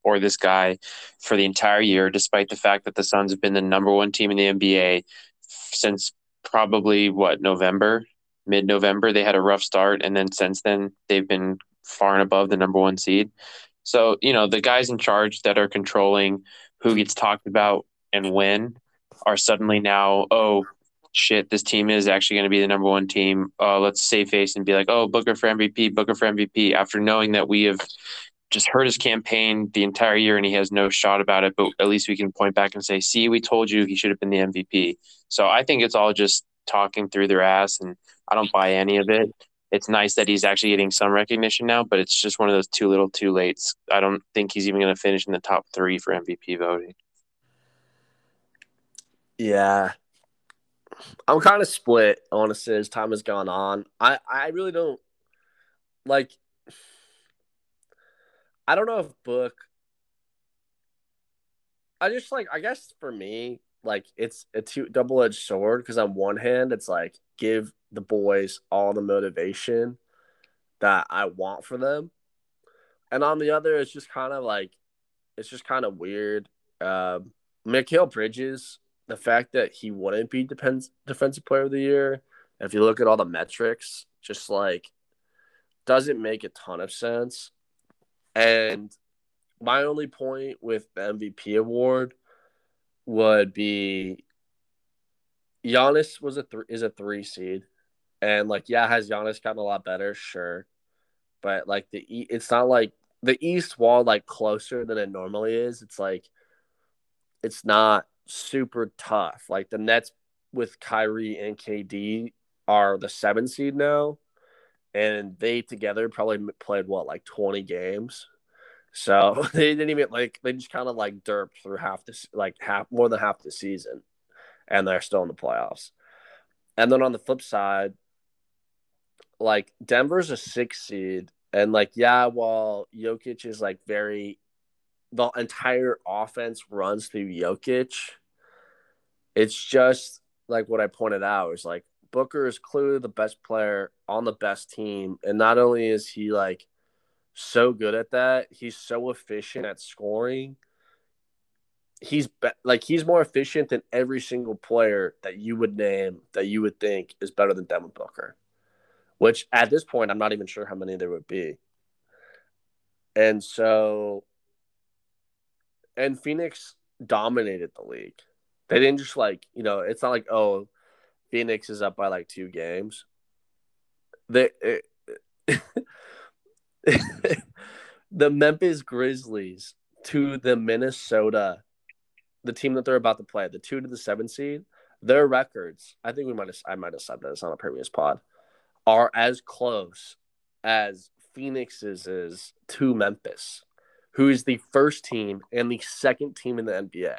Speaker 2: or this guy for the entire year, despite the fact that the Suns have been the number one team in the NBA since probably what November, mid November. They had a rough start, and then since then they've been far and above the number one seed. So, you know, the guys in charge that are controlling who gets talked about and when are suddenly now, oh, shit, this team is actually going to be the number one team. Uh, let's save face and be like, oh, Booker for MVP, Booker for MVP, after knowing that we have just heard his campaign the entire year and he has no shot about it. But at least we can point back and say, see, we told you he should have been the MVP. So I think it's all just talking through their ass, and I don't buy any of it it's nice that he's actually getting some recognition now, but it's just one of those too little, too late. I don't think he's even going to finish in the top three for MVP voting.
Speaker 1: Yeah, I'm kind of split. Honestly, as time has gone on, I I really don't like. I don't know if book. I just like I guess for me, like it's a two double edged sword because on one hand, it's like give the boys all the motivation that I want for them. And on the other, it's just kind of like, it's just kind of weird. Um, Mikal Bridges, the fact that he wouldn't be depends, defensive player of the year, if you look at all the metrics, just like doesn't make a ton of sense. And my only point with the MVP award would be Giannis was a th- is a three seed. And like, yeah, has Giannis gotten a lot better? Sure, but like the it's not like the East wall like closer than it normally is. It's like it's not super tough. Like the Nets with Kyrie and KD are the seven seed now, and they together probably played what like twenty games. So they didn't even like they just kind of like derped through half this like half more than half the season, and they're still in the playoffs. And then on the flip side, like Denver's a six seed, and like yeah, while Jokic is like very, the entire offense runs through Jokic. It's just like what I pointed out is like Booker is clearly the best player on the best team, and not only is he like so good at that, he's so efficient at scoring. He's be- like he's more efficient than every single player that you would name that you would think is better than Devin Booker which at this point I'm not even sure how many there would be. And so, and Phoenix dominated the league. They didn't just like, you know, it's not like, oh, Phoenix is up by like two games. They, the Memphis Grizzlies to the Minnesota, the team that they're about to play, the two to the seven seed, their records. I think we might have, I might have said this on a previous pod are as close as Phoenix's is to Memphis, who is the first team and the second team in the NBA.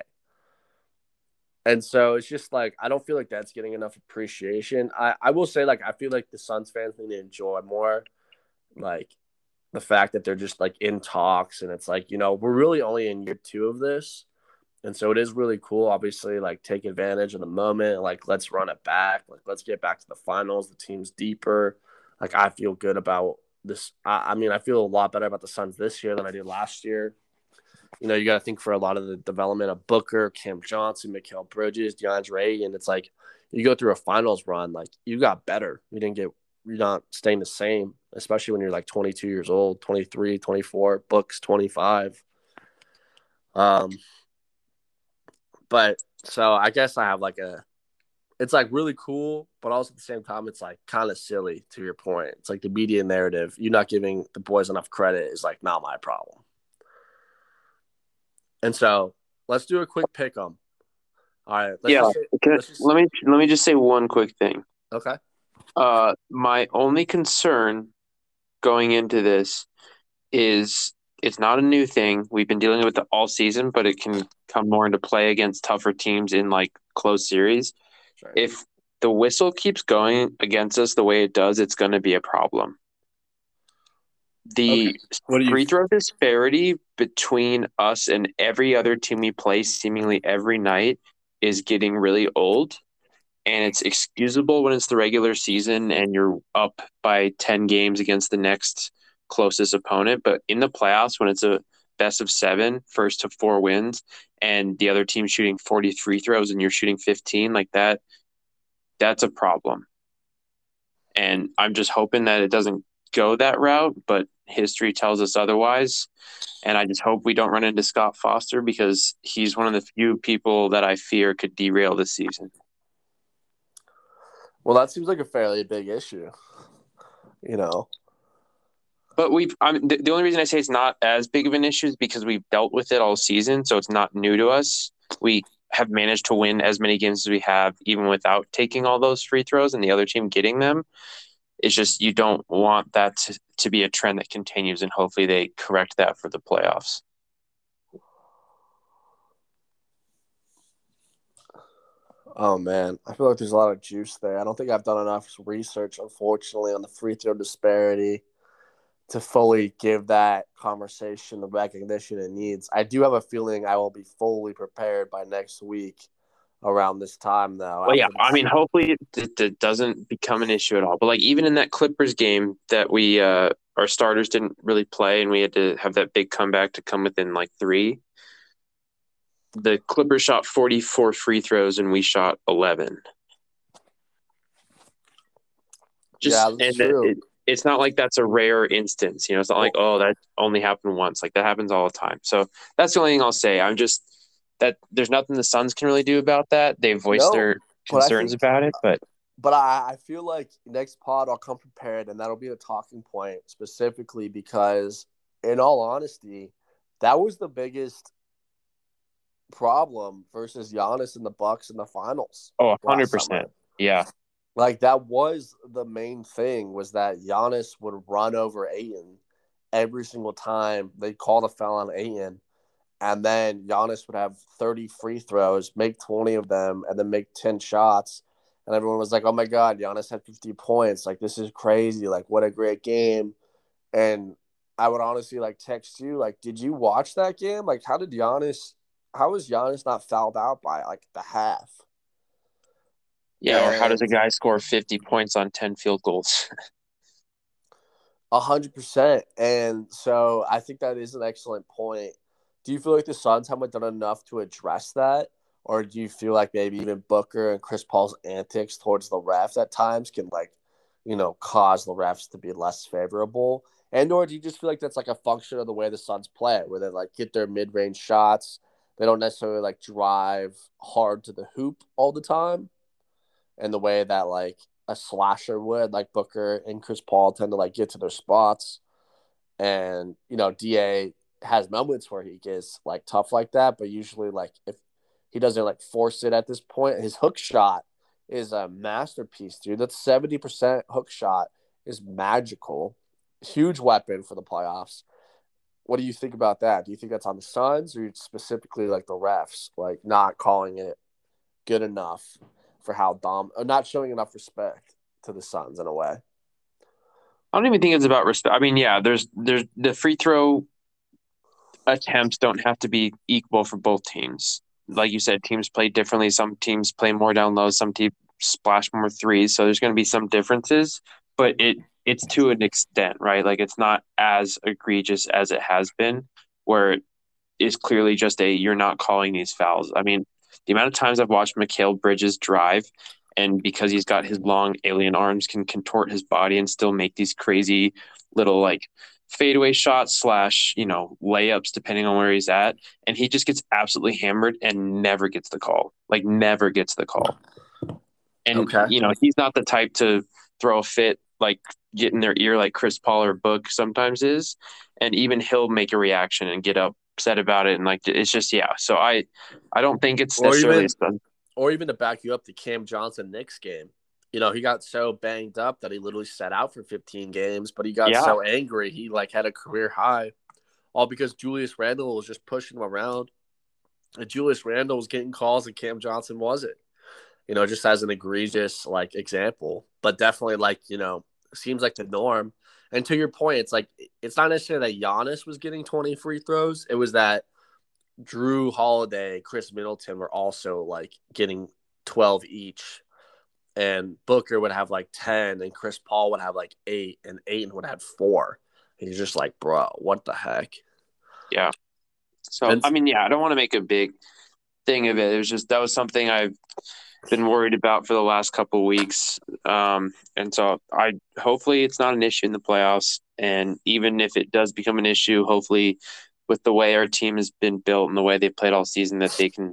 Speaker 1: And so it's just like I don't feel like that's getting enough appreciation. I, I will say like I feel like the Suns fans need to enjoy more like the fact that they're just like in talks and it's like, you know, we're really only in year two of this. And so it is really cool, obviously, like take advantage of the moment. Like, let's run it back. Like, let's get back to the finals. The team's deeper. Like, I feel good about this. I, I mean, I feel a lot better about the Suns this year than I did last year. You know, you got to think for a lot of the development of Booker, Cam Johnson, Mikal Bridges, DeAndre, and it's like you go through a finals run, like you got better. You didn't get, you're not staying the same, especially when you're like 22 years old, 23, 24, Books 25. Um, but so I guess I have like a it's like really cool, but also at the same time, it's like kind of silly to your point. It's like the media narrative. You not giving the boys enough credit is like not my problem. And so let's do a quick pick 'em. All right.
Speaker 2: yeah. Say, just... Let me let me just say one quick thing.
Speaker 1: Okay.
Speaker 2: Uh, my only concern going into this is it's not a new thing. We've been dealing with it all season, but it can come more into play against tougher teams in like close series. Sure. If the whistle keeps going against us the way it does, it's going to be a problem. The okay. free throw disparity between us and every other team we play seemingly every night is getting really old. And it's excusable when it's the regular season and you're up by 10 games against the next closest opponent. But in the playoffs, when it's a best of seven, first to four wins, and the other team shooting 40 free throws and you're shooting 15, like that, that's a problem. And I'm just hoping that it doesn't go that route, but history tells us otherwise. And I just hope we don't run into Scott Foster because he's one of the few people that I fear could derail this season.
Speaker 1: Well, that seems like a fairly big issue. You know,
Speaker 2: but we've I mean, the, the only reason I say it's not as big of an issue is because we've dealt with it all season, so it's not new to us. We have managed to win as many games as we have, even without taking all those free throws and the other team getting them. It's just you don't want that to, to be a trend that continues, and hopefully they correct that for the playoffs.
Speaker 1: Oh man, I feel like there's a lot of juice there. I don't think I've done enough research, unfortunately, on the free throw disparity to fully give that conversation the recognition it needs. I do have a feeling I will be fully prepared by next week around this time, though.
Speaker 2: Well, yeah, I mean, hopefully it, it, doesn't become an issue at all. But like even in that Clippers game that we uh, our starters didn't really play, and we had to have that big comeback to come within like three. The Clippers shot forty four free throws, and we shot eleven. Just yeah, and true. It, it's not like that's a rare instance. You know, it's not like, oh, that only happened once. Like that happens all the time. So that's the only thing I'll say. I'm just that there's nothing the Suns can really do about that. They voiced no, their concerns think, about it, but
Speaker 1: but I, I feel like next pod I'll come prepared and that'll be a talking point specifically because in all honesty, that was the biggest problem versus Giannis in the Bucks in the finals.
Speaker 2: Oh, 100%. Yeah.
Speaker 1: Like that was the main thing was that Giannis would run over Ayton every single time they called a foul on Ayton. And then Giannis would have 30 free throws, make 20 of them, and then make 10 shots. And everyone was like, oh my God, Giannis had 50 points. Like, this is crazy. Like, what a great game. And I would honestly like text you, like, did you watch that game? Like, how did Giannis, how was Giannis not fouled out by like the half?
Speaker 2: Yeah, or how does a guy score 50 points on 10 field goals?
Speaker 1: A hundred percent. And so I think that is an excellent point. Do you feel like the Suns haven't done enough to address that? Or do you feel like maybe even Booker and Chris Paul's antics towards the refs at times can like, you know, cause the refs to be less favorable? And or do you just feel like that's like a function of the way the Suns play, where they like get their mid range shots? They don't necessarily like drive hard to the hoop all the time in the way that like a slasher would, like Booker and Chris Paul tend to like get to their spots. And, you know, DA has moments where he gets like tough like that, but usually like if he doesn't like force it at this point, his hook shot is a masterpiece, dude. That 70% hook shot is magical. huge weapon for the playoffs. What do you think about that? Do you think that's on the Suns or specifically like the refs, like not calling it good enough for how Dom, or not showing enough respect to the Suns in a way?
Speaker 2: I don't even think it's about respect. I mean, yeah, there's there's the free throw attempts don't have to be equal for both teams. Like you said, teams play differently. Some teams play more down low. Some teams splash more threes. So there's going to be some differences, but it it's to an extent, right? Like it's not as egregious as it has been, where it is clearly just a you're not calling these fouls. I mean, the amount of times I've watched Mikal Bridges drive, and because he's got his long alien arms, can contort his body and still make these crazy little like fadeaway shots slash you know layups depending on where he's at, and he just gets absolutely hammered and never gets the call. Like never gets the call. And okay. you know he's not the type to throw a fit like get in their ear like Chris Paul or Book sometimes is, and even he'll make a reaction and get upset about it, and like it's just yeah. So I, I don't think it's or necessarily
Speaker 1: even, or even to back you up the Cam Johnson Knicks game. You know, he got so banged up that he literally sat out for 15 games, but he got yeah. so angry he like had a career high, all because Julius Randle was just pushing him around. And Julius Randle was getting calls and Cam Johnson wasn't. You know, just as an egregious like example, but definitely like you know seems like the norm. And to your point, it's like it's not necessarily that Giannis was getting 20 free throws. It was that Jrue Holiday, Khris Middleton were also like getting 12 each. And Booker would have like 10, and Chris Paul would have like eight, and Ayton would have four. And he's just like, bro, what the heck?
Speaker 2: Yeah. So, and, I mean, yeah, I don't want to make a big thing of it. It was just that was something I've been worried about for the last couple weeks. Um, and so I hopefully it's not an issue in the playoffs. And even if it does become an issue, hopefully with the way our team has been built and the way they've played all season, that they can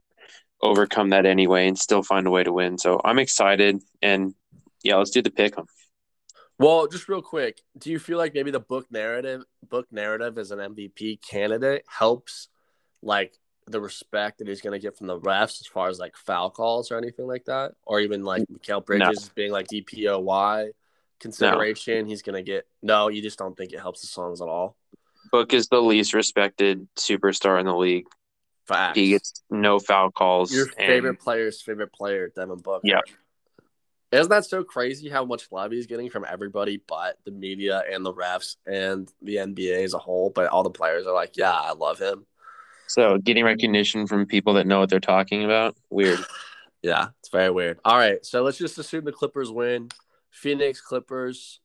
Speaker 2: overcome that anyway and still find a way to win. So I'm excited. And yeah, let's do the pick.
Speaker 1: Well, just real quick, do you feel like maybe the book narrative, book narrative as an MVP candidate helps like the respect that he's going to get from the refs as far as like foul calls or anything like that, or even like Mikal Bridges no. being like DPOY consideration. No. He's going to get no. You just don't think it helps the songs at all.
Speaker 2: Book is the least respected superstar in the league. Facts. He gets no foul calls.
Speaker 1: Your favorite and... player's favorite player, Devin Booker.
Speaker 2: Yeah.
Speaker 1: Isn't that so crazy how much love he's getting from everybody but the media and the refs and the NBA as a whole? But all the players are like, yeah, I love him.
Speaker 2: So getting recognition from people that know what they're talking about, weird.
Speaker 1: yeah, it's very weird. All right, so let's just assume the Clippers win. Phoenix Clippers.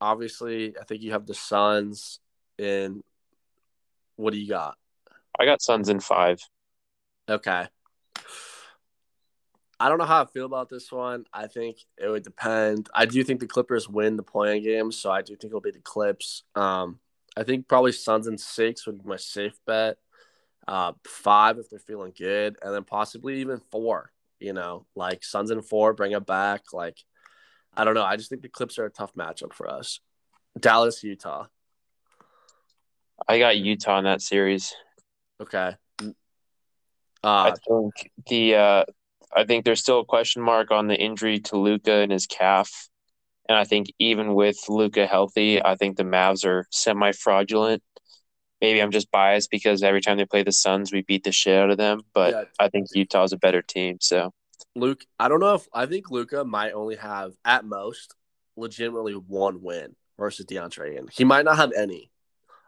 Speaker 1: Obviously, I think you have the Suns in. What do you got?
Speaker 2: I got Suns in five.
Speaker 1: Okay. I don't know how I feel about this one. I think it would depend. I do think the Clippers win the playing game, so I do think it'll be the Clips. Um, I think probably Suns and six would be my safe bet uh, five if they're feeling good, and then possibly even four. You know, like Suns and four, bring it back. Like, I don't know. I just think the Clips are a tough matchup for us. Dallas, Utah.
Speaker 2: I got Utah in that series.
Speaker 1: Okay. Uh,
Speaker 2: I think the uh, I think there's still a question mark on the injury to Luka and his calf, and I think even with Luka healthy, I think the Mavs are semi fraudulent maybe I'm just biased because every time they play the Suns, we beat the shit out of them. But yeah. I think Utah's a better team. So,
Speaker 1: Luke, I don't know if I think Luka might only have at most legitimately one win versus DeAndre, and he might not have any.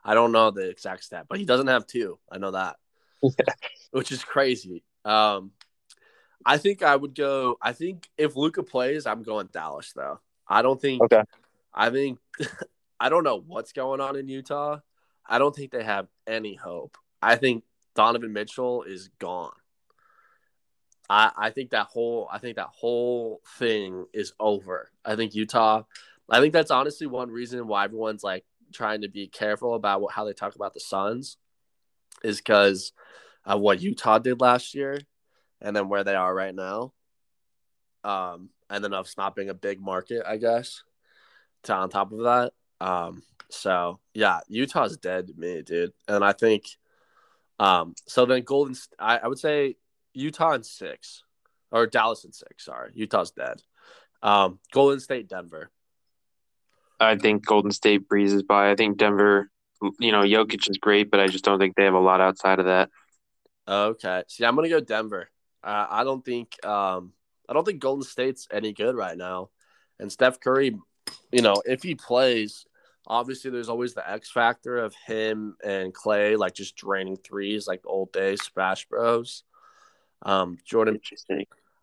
Speaker 1: I don't know the exact stat, but he doesn't have two. I know that, which is crazy. Um, I think I would go. I think if Luka plays, I'm going Dallas though. I don't think.
Speaker 2: Okay.
Speaker 1: I think I don't know what's going on in Utah. I don't think they have any hope. I think Donovan Mitchell is gone. I, I think that whole I think that whole thing is over. I think Utah. I think that's honestly one reason why everyone's like trying to be careful about what, how they talk about the Suns, is because of what Utah did last year, and then where they are right now. Um, and then of not being a big market, I guess. To on top of that, um, so yeah, Utah's dead to me, dude. And I think, um, so then Golden, I, I would say Utah in six, or Dallas in six. Sorry, Utah's dead. Um, Golden State, Denver.
Speaker 2: I think Golden State breezes by. I think Denver, you know, Jokic is great, but I just don't think they have a lot outside of that.
Speaker 1: Okay. See, I'm gonna go Denver. Uh, I don't think um, I don't think Golden State's any good right now, and Steph Curry, you know, if he plays, obviously there's always the X factor of him and Klay like just draining threes like old days Splash Bros. Um, Jordan,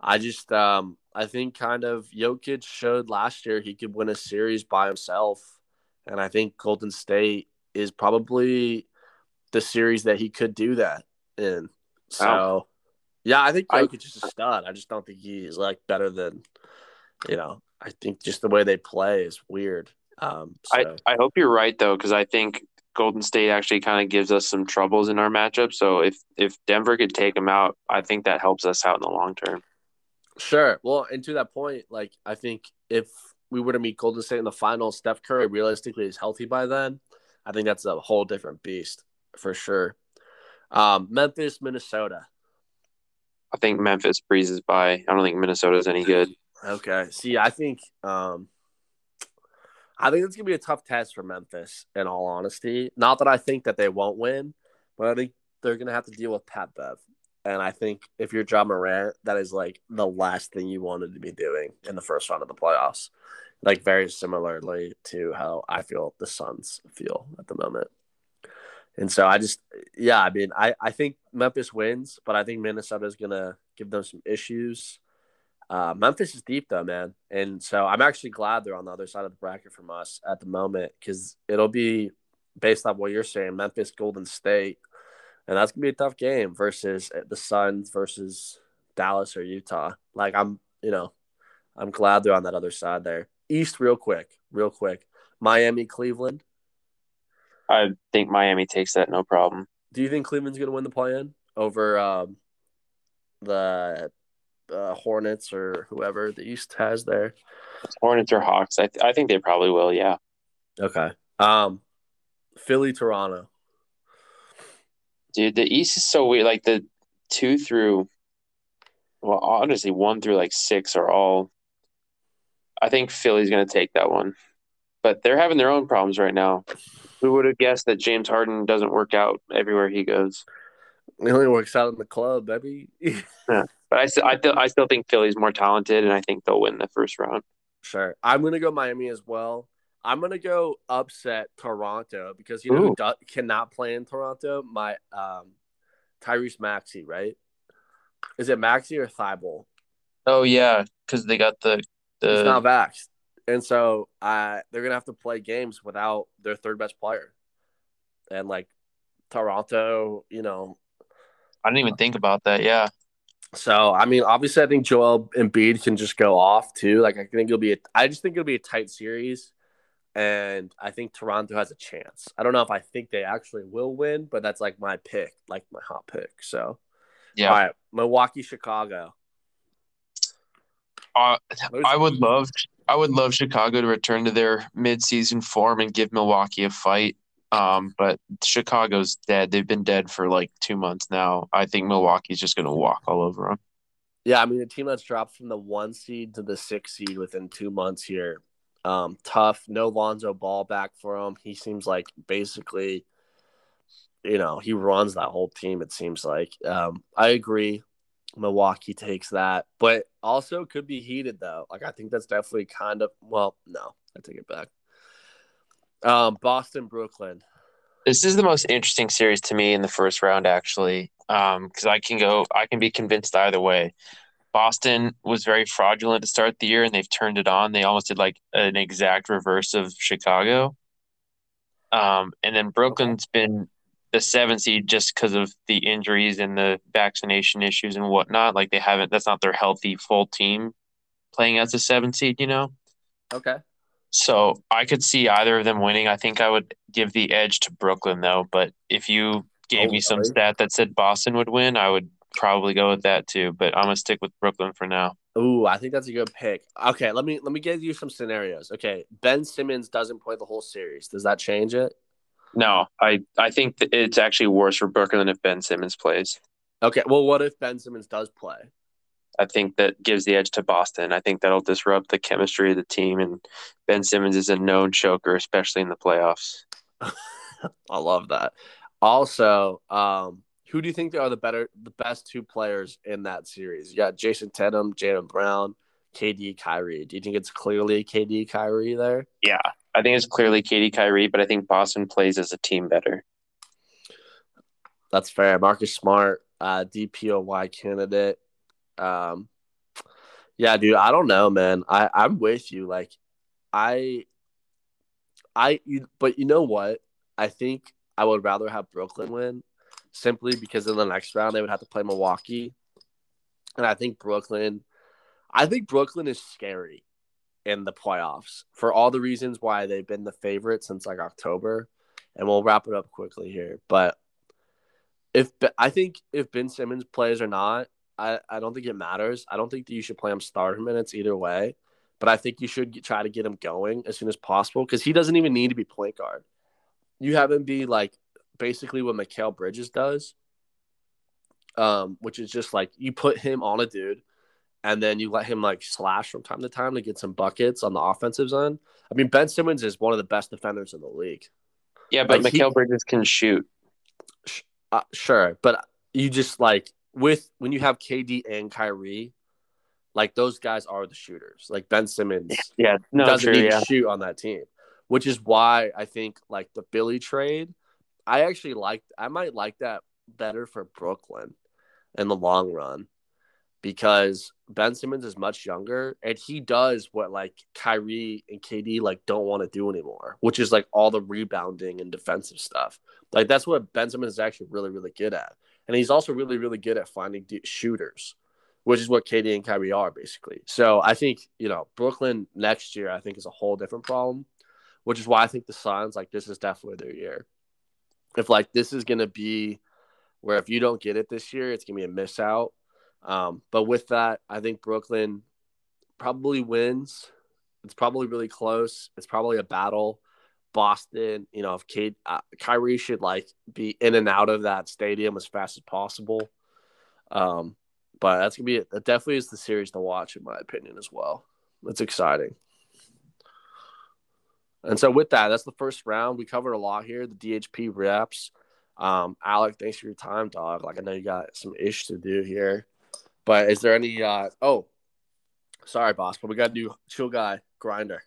Speaker 1: I just um, I think kind of Jokic showed last year he could win a series by himself, and I think Golden State is probably the series that he could do that in. So, wow. yeah, I think Jokic I, is a stud. I just don't think he's like better than, you know, I think just the way they play is weird. Um,
Speaker 2: so. I, I hope you're right though, because I think Golden State actually kind of gives us some troubles in our matchup. So if if Denver could take them out, I think that helps us out in the long term.
Speaker 1: Sure. Well, and to that point, like I think if we were to meet Golden State in the finals, Steph Curry realistically is healthy by then. I think that's a whole different beast for sure. Um, Memphis, Minnesota.
Speaker 2: I think Memphis breezes by. I don't think Minnesota is any good.
Speaker 1: Okay. See, I think um, I think it's gonna be a tough test for Memphis. In all honesty, not that I think that they won't win, but I think they're gonna have to deal with Pat Bev. And I think if you're Ja Morant, that is like the last thing you wanted to be doing in the first round of the playoffs. Like very similarly to how I feel the Suns feel at the moment. And so I just, yeah, I mean, I, I think Memphis wins, but I think Minnesota is going to give them some issues. Uh, Memphis is deep, though, man. And so I'm actually glad they're on the other side of the bracket from us at the moment because it'll be based on what you're saying Memphis, Golden State. And that's to be a tough game versus the Suns versus Dallas or Utah. Like, I'm, you know, I'm glad they're on that other side there. East, real quick, real quick. Miami, Cleveland.
Speaker 2: I think Miami takes that no problem.
Speaker 1: Do you think Cleveland's to win the play-in over um, the uh, Hornets or whoever the East has there?
Speaker 2: Hornets or Hawks? I th- I think they probably will. Yeah.
Speaker 1: Okay. Um, Philly, Toronto.
Speaker 2: Dude, the East is so weird. Like the two through, well, honestly, one through like six are all. I think Philly's going to take that one, but they're having their own problems right now. Who would have guessed that James Harden doesn't work out everywhere he goes?
Speaker 1: He only works out in the club, baby.
Speaker 2: yeah, but I still, I, th- I still think Philly's more talented, and I think they'll win the first round.
Speaker 1: Sure, I'm gonna go Miami as well. I'm gonna go upset Toronto because you know who do- cannot play in Toronto. My um, Tyrese Maxey, right? Is it Maxey or Thybulle?
Speaker 2: Oh yeah, because they got the the.
Speaker 1: He's not vaxxed and so uh, they're gonna have to play games without their third best player, and like Toronto, you know.
Speaker 2: I didn't even think about that. Yeah.
Speaker 1: So I mean, obviously, I think Joel Embiid can just go off too. Like I think it'll be. A, I just think it'll be a tight series, and I think Toronto has a chance. I don't know if I think they actually will win, but that's like my pick, like my hot pick. So, yeah. All right, Milwaukee, Chicago.
Speaker 2: Uh, I would love I would love Chicago to return to their midseason form and give Milwaukee a fight. Um, but Chicago's dead. They've been dead for like two months now. I think Milwaukee's just going to walk all over them.
Speaker 1: Yeah, I mean the team that's dropped from the one seed to the six seed within two months here. Um, tough. No Lonzo Ball back for him. He seems like basically, you know, he runs that whole team. It seems like. Um, I agree. Milwaukee takes that, but also could be heated though. Like I think that's definitely kind of well, no, I take it back. Um, Boston, Brooklyn.
Speaker 2: This is the most interesting series to me in the first round, actually, because um, I can go, I can be convinced either way. Boston was very fraudulent to start the year, and they've turned it on. They almost did like an exact reverse of Chicago. Um, and then Brooklyn's been the seven seed just because of the injuries and the vaccination issues and whatnot. Like they haven't, that's not their healthy full team playing as a seven seed, you know?
Speaker 1: Okay.
Speaker 2: So I could see either of them winning. I think I would give the edge to Brooklyn though. But if you gave oh, me some stat that said Boston would win, I would probably go with that too. But I'm gonna stick with Brooklyn for now.
Speaker 1: Ooh, I think that's a good pick. Okay, let me let me give you some scenarios. Okay, Ben Simmons doesn't play the whole series. Does that change it?
Speaker 2: No, I I think it's actually worse for Brooklyn than if Ben Simmons plays.
Speaker 1: Okay, well, what if Ben Simmons does play?
Speaker 2: I think that gives the edge to Boston. I think that'll disrupt the chemistry of the team, and Ben Simmons is a known choker, especially in the playoffs.
Speaker 1: I love that. Also, um, who do you think are the better, the best two players in that series? You got Jayson Tatum, Jaylen Brown, KD, Kyrie. Do you think it's clearly KD, Kyrie there?
Speaker 2: Yeah, I think it's clearly KD, Kyrie, but I think Boston plays as a team better.
Speaker 1: That's fair. Marcus Smart, uh, DPOY candidate. Um, yeah, dude, I don't know, man. I I'm with you. Like, I, I, you, but you know what? I think I would rather have Brooklyn win, simply because in the next round they would have to play Milwaukee, and I think Brooklyn, I think Brooklyn is scary in the playoffs for all the reasons why they've been the favorite since like October, and we'll wrap it up quickly here. But if I think if Ben Simmons plays or not, I, I don't think it matters. I don't think that you should play him starter minutes either way, but I think you should get, try to get him going as soon as possible because he doesn't even need to be point guard. You have him be like basically what Mikal Bridges does, um, which is just like you put him on a dude and then you let him like slash from time to time to get some buckets on the offensive end. I mean, Ben Simmons is one of the best defenders in the league.
Speaker 2: Yeah, but like, Mikal he, Bridges can shoot.
Speaker 1: Uh, sure, but you just like with when you have KD and Kyrie, like those guys are the shooters. Like Ben Simmons,
Speaker 2: yeah, no,
Speaker 1: doesn't
Speaker 2: true,
Speaker 1: need
Speaker 2: yeah.
Speaker 1: to shoot on that team, which is why I think like the Philly trade. I actually like. I might like that better for Brooklyn in the long run because Ben Simmons is much younger and he does what like Kyrie and KD like don't want to do anymore, which is like all the rebounding and defensive stuff. Like that's what Ben Simmons is actually really really good at. And he's also really really good at finding shooters, which is what KD and Kyrie are basically. So I think, you know, Brooklyn next year I think is a whole different problem, which is why I think the Suns like this is definitely their year. If like this is to be where if you don't get it this year, it's to be a miss out um, but with that, I think Brooklyn probably wins. It's probably really close. It's probably a battle. Boston, you know, if Kate, uh, Kyrie should like be in and out of that stadium as fast as possible. Um, but that's gonna be it. That definitely is the series to watch, in my opinion, as well. It's exciting. And so with that, that's the first round. We covered a lot here. The DHP reps. Um, Alec, thanks for your time, dog. Like I know you got some ish to do here. But is there any? uh Oh, sorry, boss, but we got to do chill guy grinder.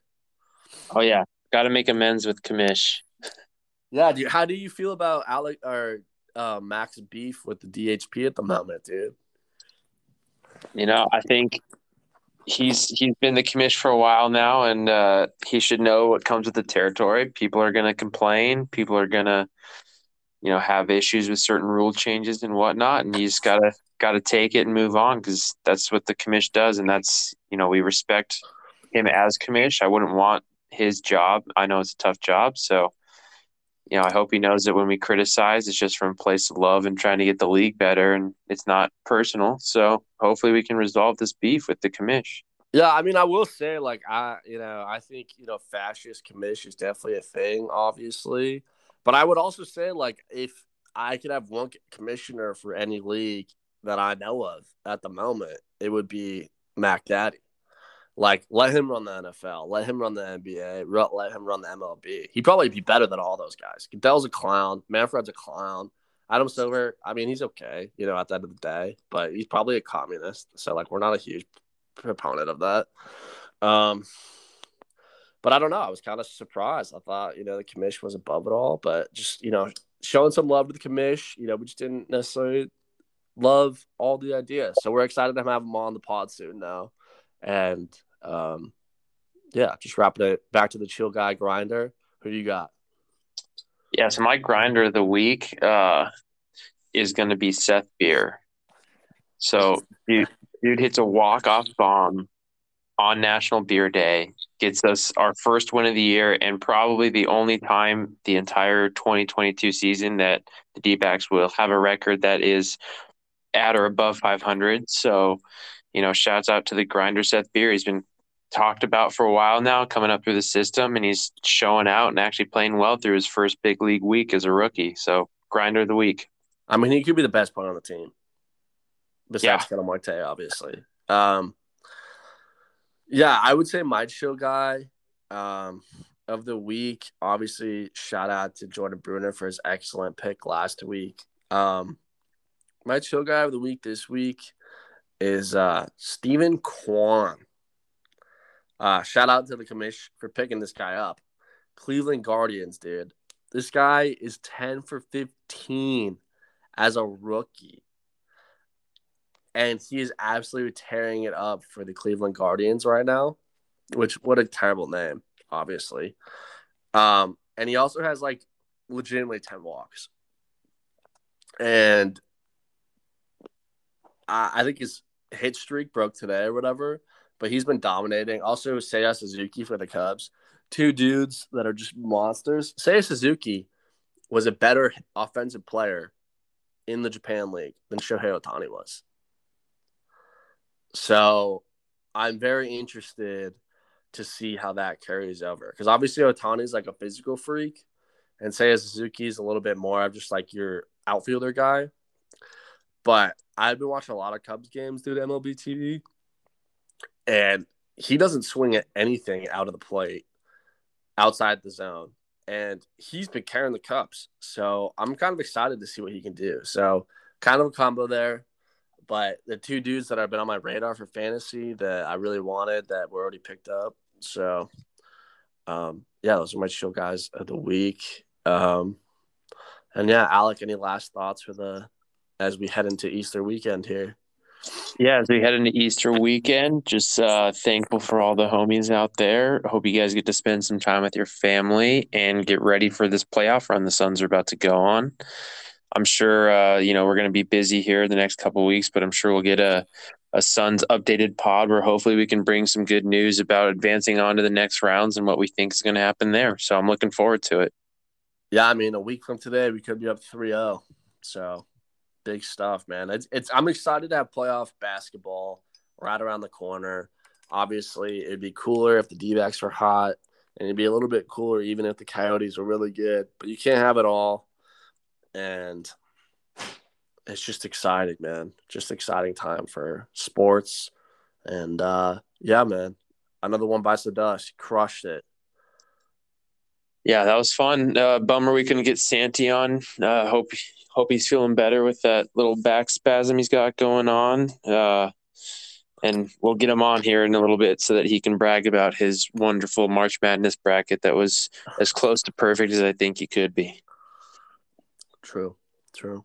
Speaker 2: Oh yeah, got to make amends with commish.
Speaker 1: Yeah, dude. How do you feel about Alec or uh, Max beef with the DHP at the moment, dude?
Speaker 2: You know, I think he's he's been the commish for a while now, and uh, he should know what comes with the territory. People are going to complain. People are going to, you know, have issues with certain rule changes and whatnot, and he's got to got to take it and move on because that's what the commish does, and that's you know we respect him as commish. I wouldn't want his job. I know it's a tough job, so you know I hope he knows that when we criticize, it's just from a place of love and trying to get the league better, and it's not personal. So hopefully we can resolve this beef with the commish.
Speaker 1: Yeah, I mean, I will say, like, I, you know, I think, you know, fascist commish is definitely a thing, obviously. But I would also say, like, if I could have one commissioner for any league that I know of at the moment, it would be Mac Daddy. Like, let him run the NFL, let him run the NBA, let him run the MLB. He'd probably be better than all those guys. Goodell's a clown, Manfred's a clown. Adam Silver, I mean, he's okay, you know, at the end of the day, but he's probably a communist. So, like, we're not a huge proponent of that. Um, but I don't know. I was kind of surprised. I thought, you know, the commission was above it all, but just, you know, showing some love to the commission, you know, we just didn't necessarily love all the ideas. So we're excited to have him on the pod soon now. And um, yeah, just wrapping it back to the chill guy grinder. Who you got?
Speaker 2: Yeah, so my grinder of the week uh, is going to be Seth Beer. So dude, dude hits a walk off bomb on National Beer Day, gets us our first win of the year, and probably the only time the entire 2022 season that the D backs will have a record that is at or above 500. So, you know, shouts out to the grinder Seth Beer. He's been talked about for a while now, coming up through the system, and he's showing out and actually playing well through his first big league week as a rookie. So, grinder of the week.
Speaker 1: I mean, he could be the best player on the team. Besides yeah. Marte, obviously. Um, yeah, I would say my chill guy um, of the week. Obviously, shout out to Jordan Bruner for his excellent pick last week. Um, my chill guy of the week this week is uh, Steven Kwan. Uh, shout out to the commission for picking this guy up. Cleveland Guardians, dude. This guy is 10 for 15 as a rookie. And he is absolutely tearing it up for the Cleveland Guardians right now, which what a terrible name, obviously. Um, and he also has like legitimately 10 walks. And I, I think his hit streak broke today or whatever, but he's been dominating. Also, Seiya Suzuki for the Cubs. Two dudes that are just monsters. Seiya Suzuki was a better offensive player in the Japan League than Shohei Ohtani was. So I'm very interested to see how that carries over. Because obviously Ohtani's like a physical freak, and Seiya Suzuki is a little bit more of just like your outfielder guy. But I've been watching a lot of Cubs games through the MLB TV, and he doesn't swing at anything out of the plate outside the zone. And he's been carrying the Cubs. So I'm kind of excited to see what he can do. So kind of a combo there. But the two dudes that have been on my radar for fantasy that I really wanted that were already picked up. So um, yeah, those are my chill guys of the week. Um, and yeah, Alec, any last thoughts for the as we head into Easter weekend here?
Speaker 2: Yeah, as we head into Easter weekend, just uh, thankful for all the homies out there. Hope you guys get to spend some time with your family and get ready for this playoff run the Suns are about to go on. I'm sure uh, you know we're going to be busy here the next couple weeks, but I'm sure we'll get a a Suns updated pod where hopefully we can bring some good news about advancing on to the next rounds and what we think is going to happen there. So I'm looking forward to it.
Speaker 1: Yeah, I mean, a week from today we could be up 3-0. So big stuff, man. It's, it's I'm excited to have playoff basketball right around the corner. Obviously, it'd be cooler if the D backs were hot, and it'd be a little bit cooler even if the Coyotes were really good. But you can't have it all, and it's just exciting, man. Just exciting time for sports, and uh, yeah, man. Another one bites the dust. Crushed it.
Speaker 2: Yeah, that was fun. Uh, bummer we couldn't get Santi on. Uh, hope hope he's feeling better with that little back spasm he's got going on. Uh, and we'll get him on here in a little bit so that he can brag about his wonderful March Madness bracket that was as close to perfect as I think he could be.
Speaker 1: True, true.